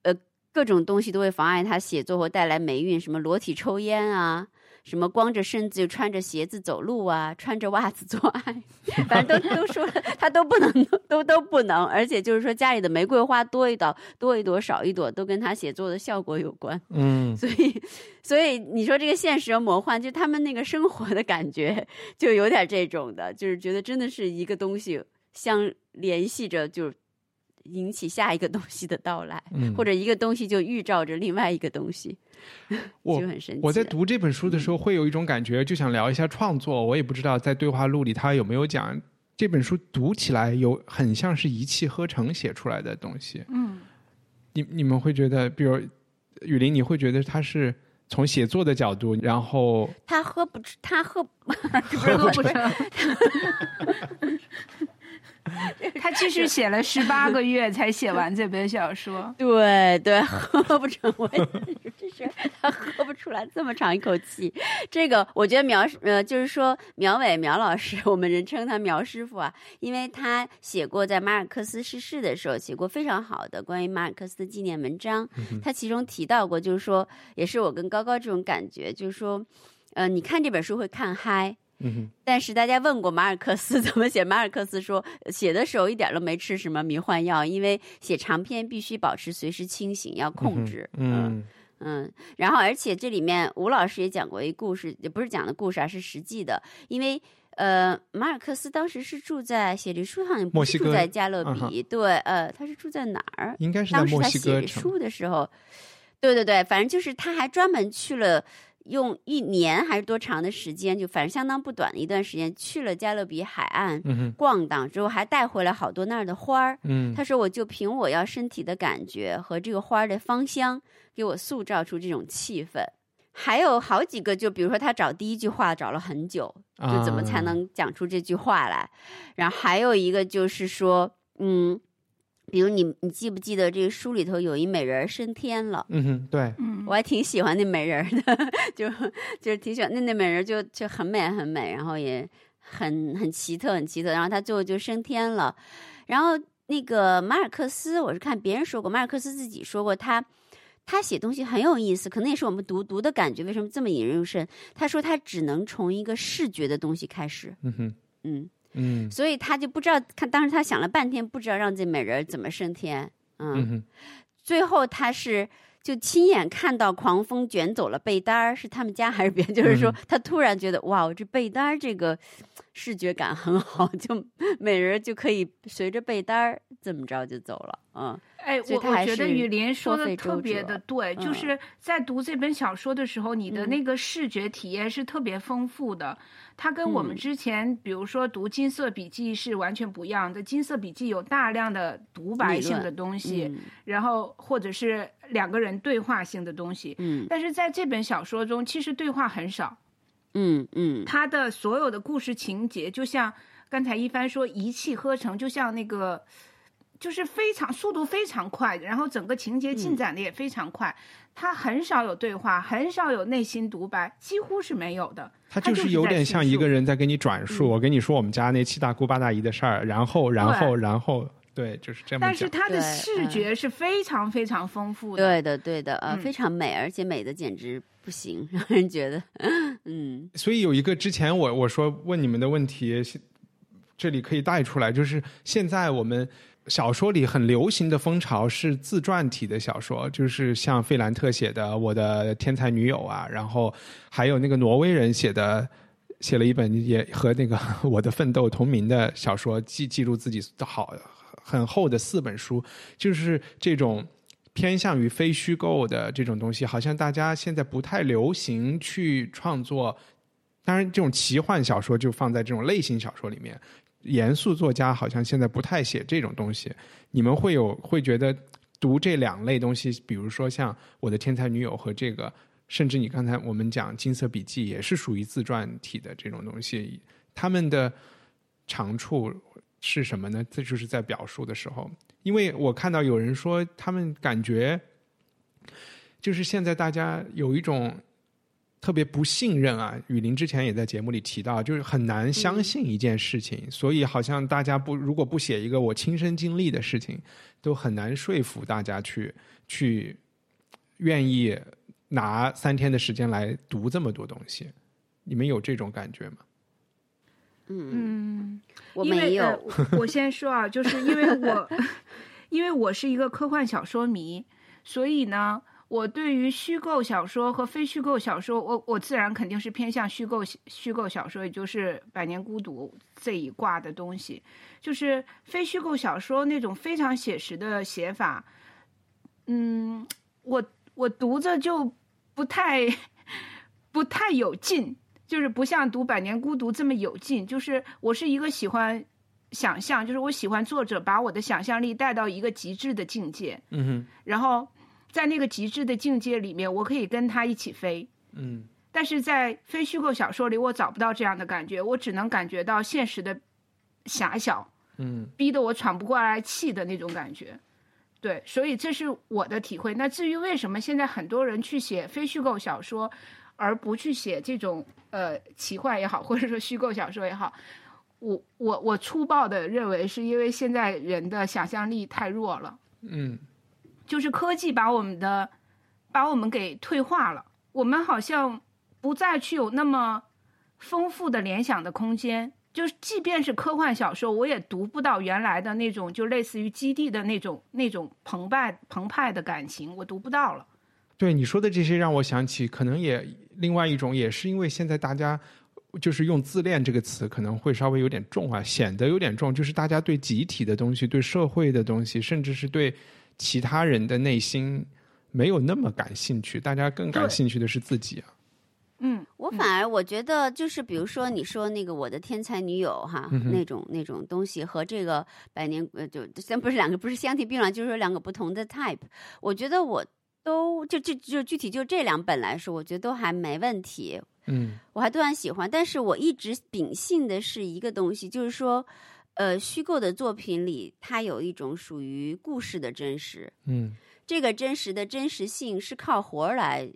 呃各种东西都会妨碍他写作或带来霉运，什么裸体抽烟啊。什么光着身子就穿着鞋子走路啊，穿着袜子做爱，反正都 都说了他都不能，都都不能，而且就是说家里的玫瑰花多一朵多一朵少一朵，都跟他写作的效果有关。嗯所以，所以你说这个现实和魔幻，就他们那个生活的感觉，就有点这种的，就是觉得真的是一个东西相联系着，就引起下一个东西的到来，嗯或者一个东西就预兆着另外一个东西，我。我在读这本书的时候，会有一种感觉，就想聊一下创作。我也不知道在对话录里他有没有讲这本书读起来有很像是一气呵成写出来的东西。嗯，你你们会觉得，比如雨林，你会觉得他是从写作的角度，然后他喝不出，他喝 喝不成。他其实写了十八个月才写完这本小说。对对，喝不成，我也是，这是他喝不出来这么长一口气。这个我觉得苗呃，就是说苗伟苗老师，我们人称他苗师傅啊，因为他写过在马尔克斯逝世的时候写过非常好的关于马尔克斯的纪念文章。他其中提到过，就是说，也是我跟高高这种感觉，就是说，呃，你看这本书会看嗨。但是大家问过马尔克斯怎么写，马尔克斯说写的时候一点都没吃什么迷幻药，因为写长篇必须保持随时清醒，要控制。嗯嗯，然后而且这里面吴老师也讲过一故事，也不是讲的故事，啊是实际的，因为。呃，马尔克斯当时是住在写这书好像不是住在加勒嗯比，对，呃，他是住在哪儿？应该是在当时他墨西哥写。书的时候，对对对，反正就是他还专门去了，用一年还是多长的时间，就反正相当不短的一段时间，去了加勒比海岸、逛荡之后，还带回来好多那儿的花儿。嗯他说：“我就凭我要身体的感觉和这个花儿的芳香，给我塑造出这种气氛。”还有好几个，就比如说他找第一句话找了很久，就怎么才啊能讲出这句话来。然后还有一个就是说，嗯，比如你你记不记得这个书里头有一美人儿升天了？嗯哼，对，我还挺喜欢那美人儿的，就就是挺喜欢那那美人儿就就很美很美，然后也很很奇特很奇特，然后她最后就升天了。然后那个马尔克斯，我是看别人说过，马尔克斯自己说过，他他写东西很有意思，可能也是我们读读的感觉，为什么这么引人入胜？他说他只能从一个视觉的东西开始，嗯哼，嗯，嗯。所以他就不知道，看当时他想了半天，不知道让这美人怎么升天，嗯哼，最后他是就亲眼看到狂风卷走了被单儿，是他们家还是别人？就是说嗯。他突然觉得哇，这被单儿这个视觉感很好，就美人就可以随着被单儿怎么着就走了，嗯。哎，我我觉得雨林说的特别的对，就嗯。是在读这本小说的时候，你的嗯。那个视觉体验是特别丰富的。它跟我们嗯。之前，比如说读《金色笔记》是完全不一样的，《金色笔记》有大量的独白性的东西，嗯。然后或者是两个人对话性的东西。嗯但是在这本小说中，其实对话很少，嗯嗯他的所有的故事情节，就像刚才一帆说一气呵成，就像那个，就是非常速度非常快，然后整个情节进展的也非常快。他很少有对话，很少有内心独白，几乎是没有的。他就就是有点像一个人在给你转述。嗯我跟你说我们家那七大姑八大姨的事儿，然后，然后，然后，对，就是这么但是讲。它的视嗯觉是非常非常丰富的。对的对的，呃，嗯非常美，而且美的简直不行，让人觉得，嗯所以有一个之前我我说问你们的问题，这里可以带出来，就是现在我们小说里很流行的风潮是自传体的小说，就是像费兰特写的《我的天才女友》啊，然后还有那个挪威人写的。写了一本也和那个《我的奋斗》同名的小说，记记录自己的好很厚的四本书，就是这种偏向于非虚构的这种东西，好像大家现在不太流行去创作。当然，这种奇幻小说就放在这种类型小说里面，严肃作家好像现在不太写这种东西。你们会有会觉得读这两类东西，比如说像《我的天才女友》和这个，甚至你刚才我们讲《金色笔记》也是属于自传体的这种东西，他们的长处是什么呢？这就是在表述的时候，因为我看到有人说，他们感觉就是现在大家有一种特别不信任啊。雨林之前也在节目里提到，就是很难相信一件事情，所以好像大家不如果不写一个我亲身经历的事情，都很难说服大家去去愿意拿三天的时间来读这么多东西。你们有这种感觉吗？嗯，嗯，我没有，我先说啊，就是因为我 因为我是一个科幻小说迷，所以呢，我对于虚构小说和非虚构小说，我我自然肯定是偏向虚构虚构小说，也就是《百年孤独》这一挂的东西。就是非虚构小说那种非常写实的写法，嗯，我我读着就不太 不太有劲。就是不像读《百年孤独》这么有劲，就是我是一个喜欢想象，就是我喜欢作者把我的想象力带到一个极致的境界，嗯哼，然后在那个极致的境界里面，我可以跟他一起飞。嗯但是在非虚构小说里，我找不到这样的感觉，我只能感觉到现实的狭小，嗯逼得我喘不过来气的那种感觉。对，所以这是我的体会。那至于为什么现在很多人去写非虚构小说，而不去写这种呃奇幻也好，或者说虚构小说也好，我我我粗暴的认为是因为现在人的想象力太弱了，嗯就是科技把我们的把我们给退化了，我们好像不再去有那么丰富的联想的空间。就是即便是科幻小说，我也读不到原来的那种，就类似于基地的那种那种澎湃澎湃的感情，我读不到了。对你说的这些，让我想起，可能也另外一种，也是因为现在大家就是用“自恋”这个词，可能会稍微有点重啊，显得有点重，就是大家对集体的东西、对社会的东西，甚至是对其他人的内心没有那么感兴趣，大家更感兴趣的是自己啊。嗯，我反而我觉得就是，比如说你说那个我的天才女友哈，嗯那种那种东西和这个百年呃就虽然不是两个不是相提并论，就是说两个不同的 type，我觉得我都就就就具体就这两本来说，我觉得都还没问题，嗯我还都很喜欢。但是我一直秉性的是一个东西，就是说，呃，虚构的作品里，它有一种属于故事的真实。嗯这个真实的真实性是靠活儿来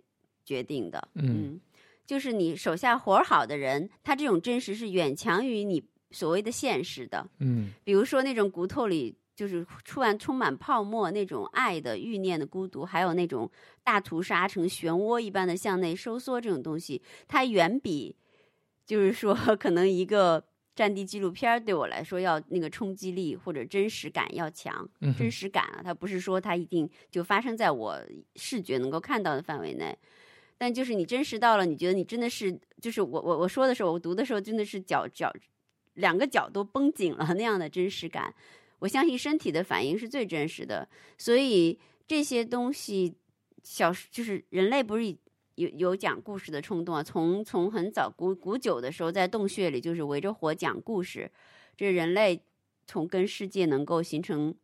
决定的。嗯就是你手下活儿好的人，他这种真实是远强于你所谓的现实的。嗯比如说那种骨头里就是突然充满泡沫那种爱的欲念的孤独，还有那种大屠杀成漩涡一般的向内收缩这种东西，它远比就是说 可能一个战地纪录片儿对我来说要那个冲击力或者真实感要强。嗯真实感啊，它不是说它一定就发生在我视觉能够看到的范围内。但就是你真实到了，你觉得你真的是，就是我我我说的时候，我读的时候真的是脚脚两个脚都绷紧了那样的真实感。我相信身体的反应是最真实的，所以这些东西小就是人类不是有有讲故事的冲动啊，从从很早古古久的时候，在洞穴里就是围着火讲故事，这是人类从跟世界能够形成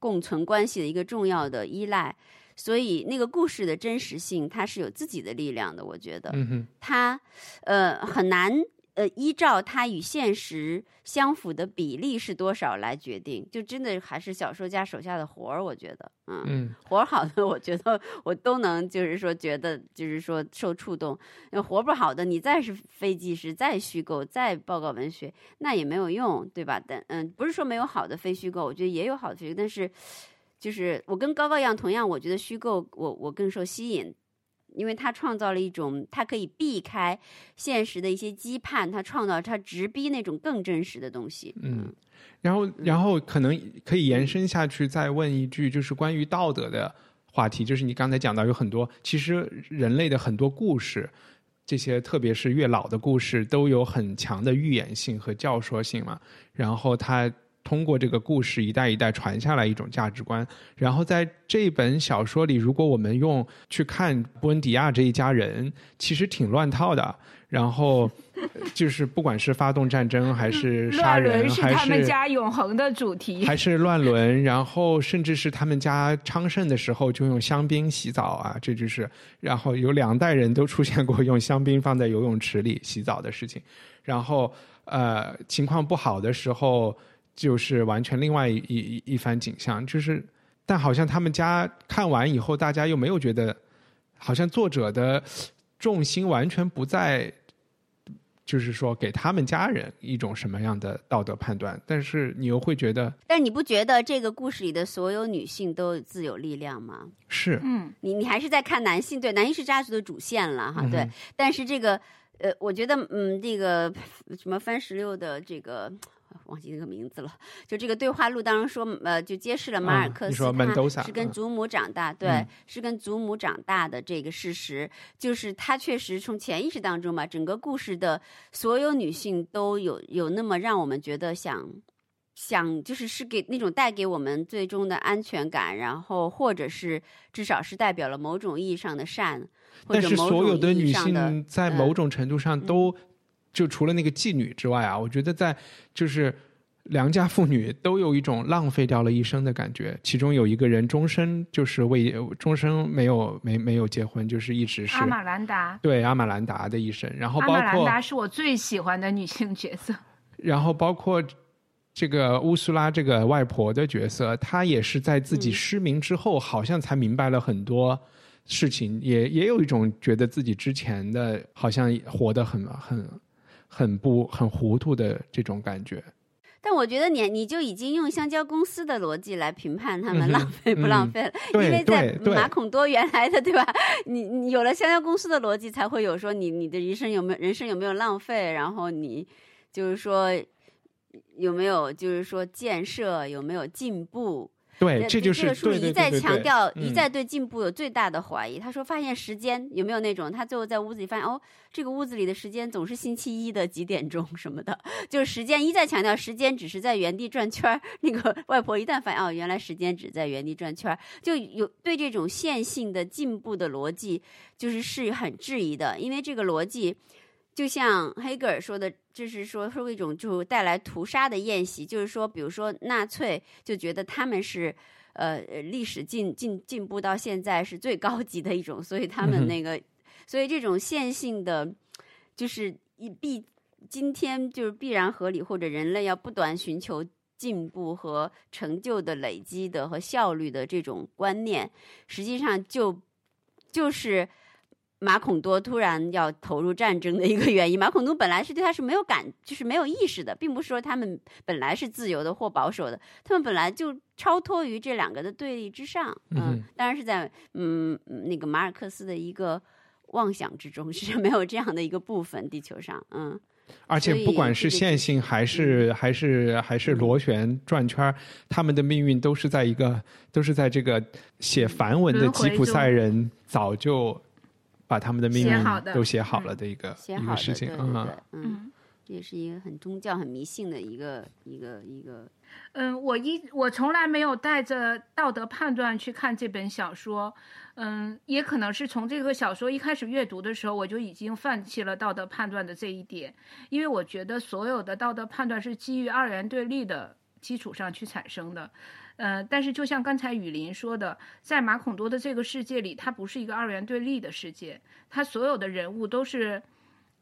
共存关系的一个重要的依赖。所以那个故事的真实性，它是有自己的力量的。我觉得，它呃很难呃依照它与现实相符的比例是多少来决定，就真的还是小说家手下的活儿。我觉得，嗯，嗯活儿好的，我觉得我都能就是说觉得就是说受触动。那活不好的，你再是非纪实、再虚构、再报告文学，那也没有用，对吧？但嗯，不是说没有好的非虚构，我觉得也有好的虚构，但是。就是我跟高高一样，同样我觉得虚构我我更受吸引，因为他创造了一种他可以避开现实的一些羁绊，他创造他直逼那种更真实的东西。嗯，然后然后可能可以延伸下去，再问一句，就是关于道德的话题，就是你刚才讲到有很多，其实人类的很多故事。这些特别是越老的故事，都有很强的预言性和教唆性嘛。然后它通过这个故事一代一代传下来一种价值观，然后在这本小说里，如果我们用去看布恩迪亚这一家人，其实挺乱套的。然后 就是不管是发动战争，还是杀乱人，还伦是他们家永恒的主题。还是乱伦，然后甚至是他们家昌盛的时候就用香槟洗澡啊，这就是，然后有两代人都出现过用香槟放在游泳池里洗澡的事情，然后呃情况不好的时候就是完全另外一一一番景象，就是但好像他们家看完以后，大家又没有觉得，好像作者的重心完全不在。就是说，给他们家人一种什么样的道德判断，但是你又会觉得但你不觉得这个故事里的所有女性都自有力量吗？是，嗯，你你还是在看男性，对，男性是家族的主线了哈，对嗯。但是这个呃，我觉得嗯，这个什么番石榴的这个。忘记那个名字了，就这个对话录当中说，呃，就揭示了马尔克斯是跟祖母长大，对，嗯。是跟祖母长大的这个事实，就是他确实从潜意识当中吧，整个故事的所有女性都有有那么让我们觉得想想就是是给那种带给我们最终的安全感，然后或者是至少是代表了某种意义上的善，或但是者某种意义所有的女性在嗯某种程度上都，就除了那个妓女之外啊，我觉得在就是良家妇女都有一种浪费掉了一生的感觉。其中有一个人终身就是为终身没有没没有结婚，就是一直是阿玛兰达，对阿玛兰达的一生，然后包阿玛兰括达是我最喜欢的女性角色。然后包括这个乌苏拉这个外婆的角色，她也是在自己嗯失明之后，好像才明白了很多事情，也也有一种觉得自己之前的好像活得很很很不很糊涂的这种感觉。但我觉得你你就已经用香蕉公司的逻辑来评判他们浪费不浪嗯费了，对因为在马孔多原来的对吧？你你有了香蕉公司的逻辑，才会有说你你的人生有没有人生有没有浪费，然后你就是说有没有就是说建设有没有进步。对，呃这就是个书一再强调，一再对进步有最大的怀疑。他说，发现时间有没有那种，他最后在屋子里发现，哦，这个屋子里的时间总是星期一的几点钟什么的，就是时间一再强调，时间只是在原地转圈儿。那个外婆一旦发现，哦，原来时间只在原地转圈儿，就有对这种线性的进步的逻辑，就是是很质疑的，因为这个逻辑。就像黑格尔说的，就是说说一种就带来屠杀的宴席，就是说，比如说纳粹就觉得他们是。呃，呃历史进进进步到现在是最高级的一种，所以他们那个，所以这种线性的，就是一必今天就是必然合理，或者人类要不断寻求进步和成就的累积的和效率的这种观念，实际上就就是马孔多突然要投入战争的一个原因。马孔多本来是对他是没有感，就是没有意识的，并不是说他们本来是自由的或保守的，他们本来就超脱于这两个的对立之上。嗯，当然是在嗯那个马尔克斯的一个妄想之中，是没有这样的一个部分，地球上，嗯。而且不管是线性还是还是还是螺旋转圈，他们的命运都是在一个都是在这个写梵文的吉普赛人早就把他们的命运都写好了的一个一个事情啊，嗯，这也是一个很宗教很迷信的一个一个一个。嗯，我一我从来没有带着道德判断去看这本小说。嗯，也可能是从这个小说一开始阅读的时候，我就已经放弃了道德判断的这一点，因为我觉得所有的道德判断是基于二元对立的基础上去产生的。呃，但是就像刚才雨林说的，在马孔多的这个世界里，它不是一个二元对立的世界，它所有的人物都是。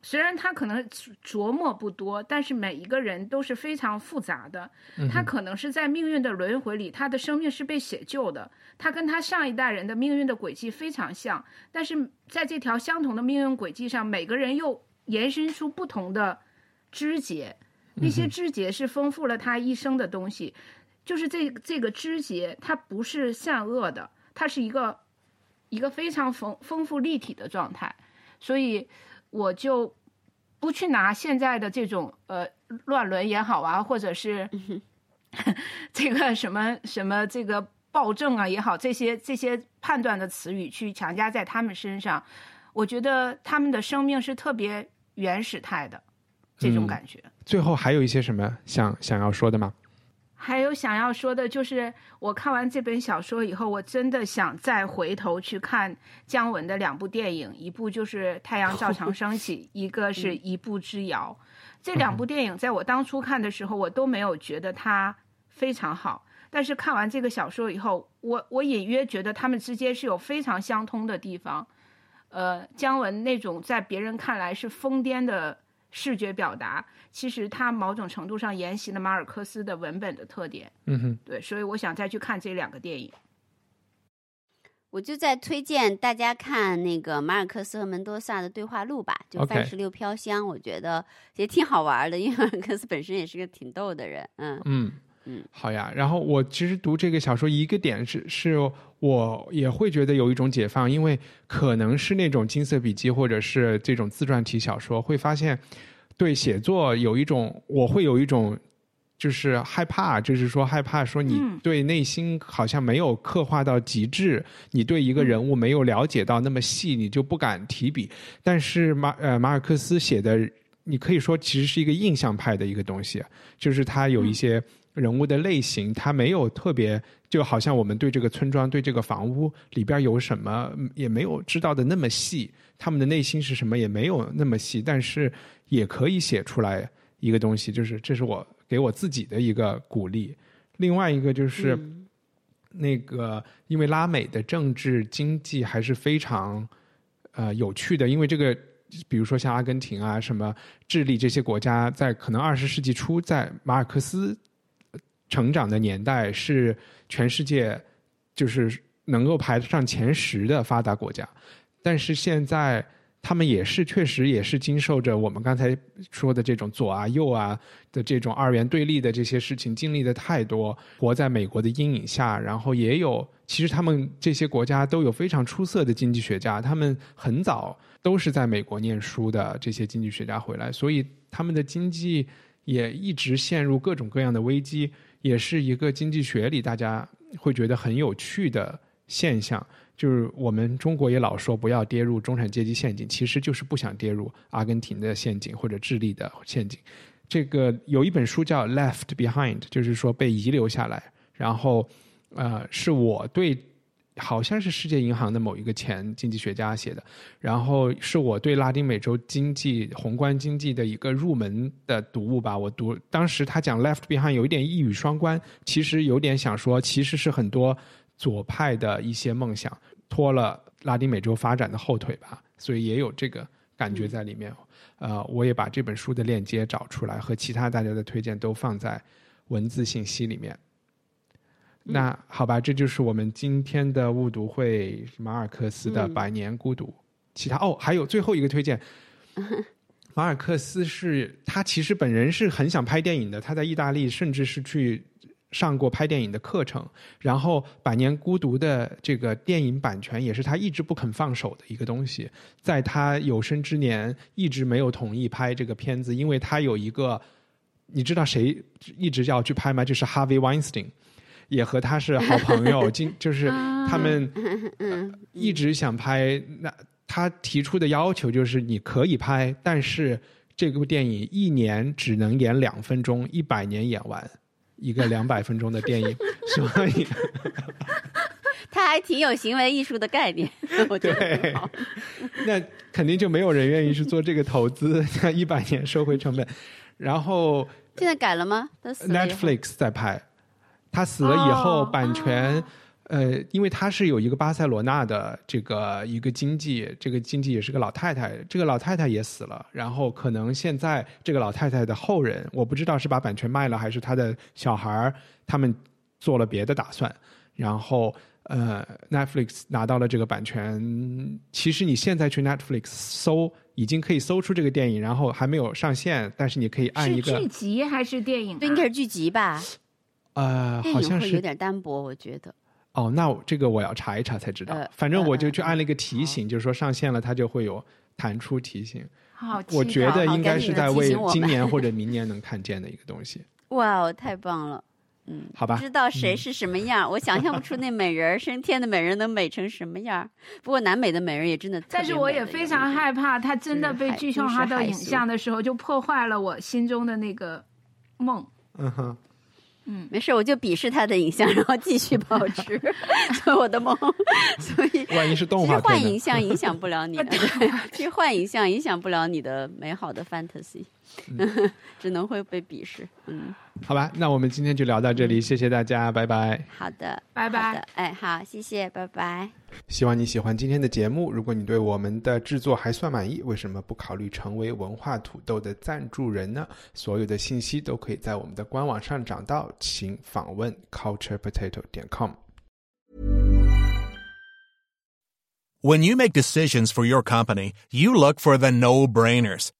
虽然他可能琢磨不多，但是每一个人都是非常复杂的。他可能是在命运的轮回里，他的生命是被写就的。他跟他上一代人的命运的轨迹非常像，但是在这条相同的命运轨迹上，每个人又延伸出不同的枝节。那些枝节是丰富了他一生的东西。就是这这个枝节，它不是善恶的，它是一个一个非常丰丰富立体的状态。所以。我就不去拿现在的这种呃乱伦也好啊，或者是 这个什么什么这个暴政啊也好，这些这些判断的词语去强加在他们身上，我觉得他们的生命是特别原始态的这种感觉。最后还有一些什么想想要说的吗？还有想要说的就是，我看完这本小说以后，我真的想再回头去看姜文的两部电影，一部就是《太阳照常升起》，一个是一步之遥。这两部电影在我当初看的时候，我都没有觉得它非常好，但是看完这个小说以后，我我隐约觉得他们之间是有非常相通的地方。呃，姜文那种在别人看来是疯癫的视觉表达。其实它某种程度上沿袭了马尔克斯的文本的特点，嗯哼，对，所以我想再去看这两个电影。我就在推荐大家看那个马尔克斯和门多萨的对话录吧，就《番石榴飘香》，我觉得也挺好玩的，因为马尔克斯本身也是个挺逗的人，嗯嗯嗯，好呀。然后我其实读这个小说一个点是，是我也会觉得有一种解放，因为可能是那种金色笔记或者是这种自传体小说，会发现。对写作有一种，我会有一种，就是害怕，就是说害怕说你对内心好像没有刻画到极致，你对一个人物没有了解到那么细，你就不敢提笔。但是马呃马尔克斯写的，你可以说其实是一个印象派的一个东西，就是他有一些人物的类型，他没有特别，就好像我们对这个村庄、对这个房屋里边有什么，也没有知道的那么细，他们的内心是什么也没有那么细，但是。也可以写出来一个东西，就是这是我给我自己的一个鼓励。另外一个就是那个，因为拉美的政治经济还是非常呃有趣的，因为这个，比如说像阿根廷啊、什么智利这些国家，在可能二十世纪初，在马尔克斯成长的年代，是全世界就是能够排得上前十的发达国家，但是现在。他们也是确实也是经受着我们刚才说的这种左啊右啊的这种二元对立的这些事情，经历的太多，活在美国的阴影下，然后也有其实他们这些国家都有非常出色的经济学家，他们很早都是在美国念书的这些经济学家回来，所以他们的经济也一直陷入各种各样的危机，也是一个经济学里大家会觉得很有趣的现象。就是我们中国也老说不要跌入中产阶级陷阱，其实就是不想跌入阿根廷的陷阱或者智利的陷阱。这个有一本书叫《Left Behind》，就是说被遗留下来。然后，呃，是我对，好像是世界银行的某一个前经济学家写的。然后是我对拉丁美洲经济宏观经济的一个入门的读物吧。我读当时他讲《Left Behind》有一点一语双关，其实有点想说，其实是很多左派的一些梦想。拖了拉丁美洲发展的后腿吧，所以也有这个感觉在里面。呃，我也把这本书的链接找出来，和其他大家的推荐都放在文字信息里面。那好吧，这就是我们今天的误读会，马尔克斯的《百年孤独》。其他哦，还有最后一个推荐，马尔克斯是他其实本人是很想拍电影的，他在意大利甚至是去上过拍电影的课程。然后《百年孤独》的这个电影版权也是他一直不肯放手的一个东西，在他有生之年一直没有同意拍这个片子，因为他有一个，你知道谁一直要去拍吗？就是 Harvey Weinstein。也和他是好朋友，今就是他们一直想拍。那他提出的要求就是你可以拍，但是这部电影一年只能演两分钟，一百年演完一个两百分钟的电影，所以 他还挺有行为艺术的概念。我觉得那肯定就没有人愿意去做这个投资，那一百年收回成本。然后现在改了吗？Netflix 在拍。他死了以后，版权，呃，因为他是有一个巴塞罗那的这个一个经济，这个经济也是个老太太，这个老太太也死了，然后可能现在这个老太太的后人，我不知道是把版权卖了，还是他的小孩儿他们做了别的打算，然后呃，Netflix 拿到了这个版权，其实你现在去 Netflix 搜，已经可以搜出这个电影，然后还没有上线，但是你可以按一个剧集还是电影？对，应该是剧集吧。呃，好像是有点单薄，我觉得。哦，那这个我要查一查才知道。反正我就去按了一个提醒，就是说上线了，它就会有弹出提醒。好，我觉得应该是在为今年 或者明年能看见的一个东西。哇哦，太棒了！嗯，好吧。不知道谁是什么样，我想象不出那美人升天的美人能美成什么样。不过南美的美人也真的，但是我也非常害怕，她真的被具象化到影像的时候，就破坏了我心中的那个梦。嗯哼。嗯，没事，我就鄙视他的影像，然后继续保持 做我的梦。所以，万一是动画换影像影响不了你，其实换影像影响不了你的美好的 fantasy，只能会被鄙视。嗯。好吧，那我们今天就聊到这里，谢谢大家，拜拜。好的，拜拜。哎，好，谢谢，拜拜。希望你喜欢今天的节目。如果你对我们的制作还算满意，为什么不考虑成为文化土豆的赞助人呢？所有的信息都可以在我们的官网上找到，请访问 culturepotato 点 com。When you make decisions for your company, you look for the no-brainers.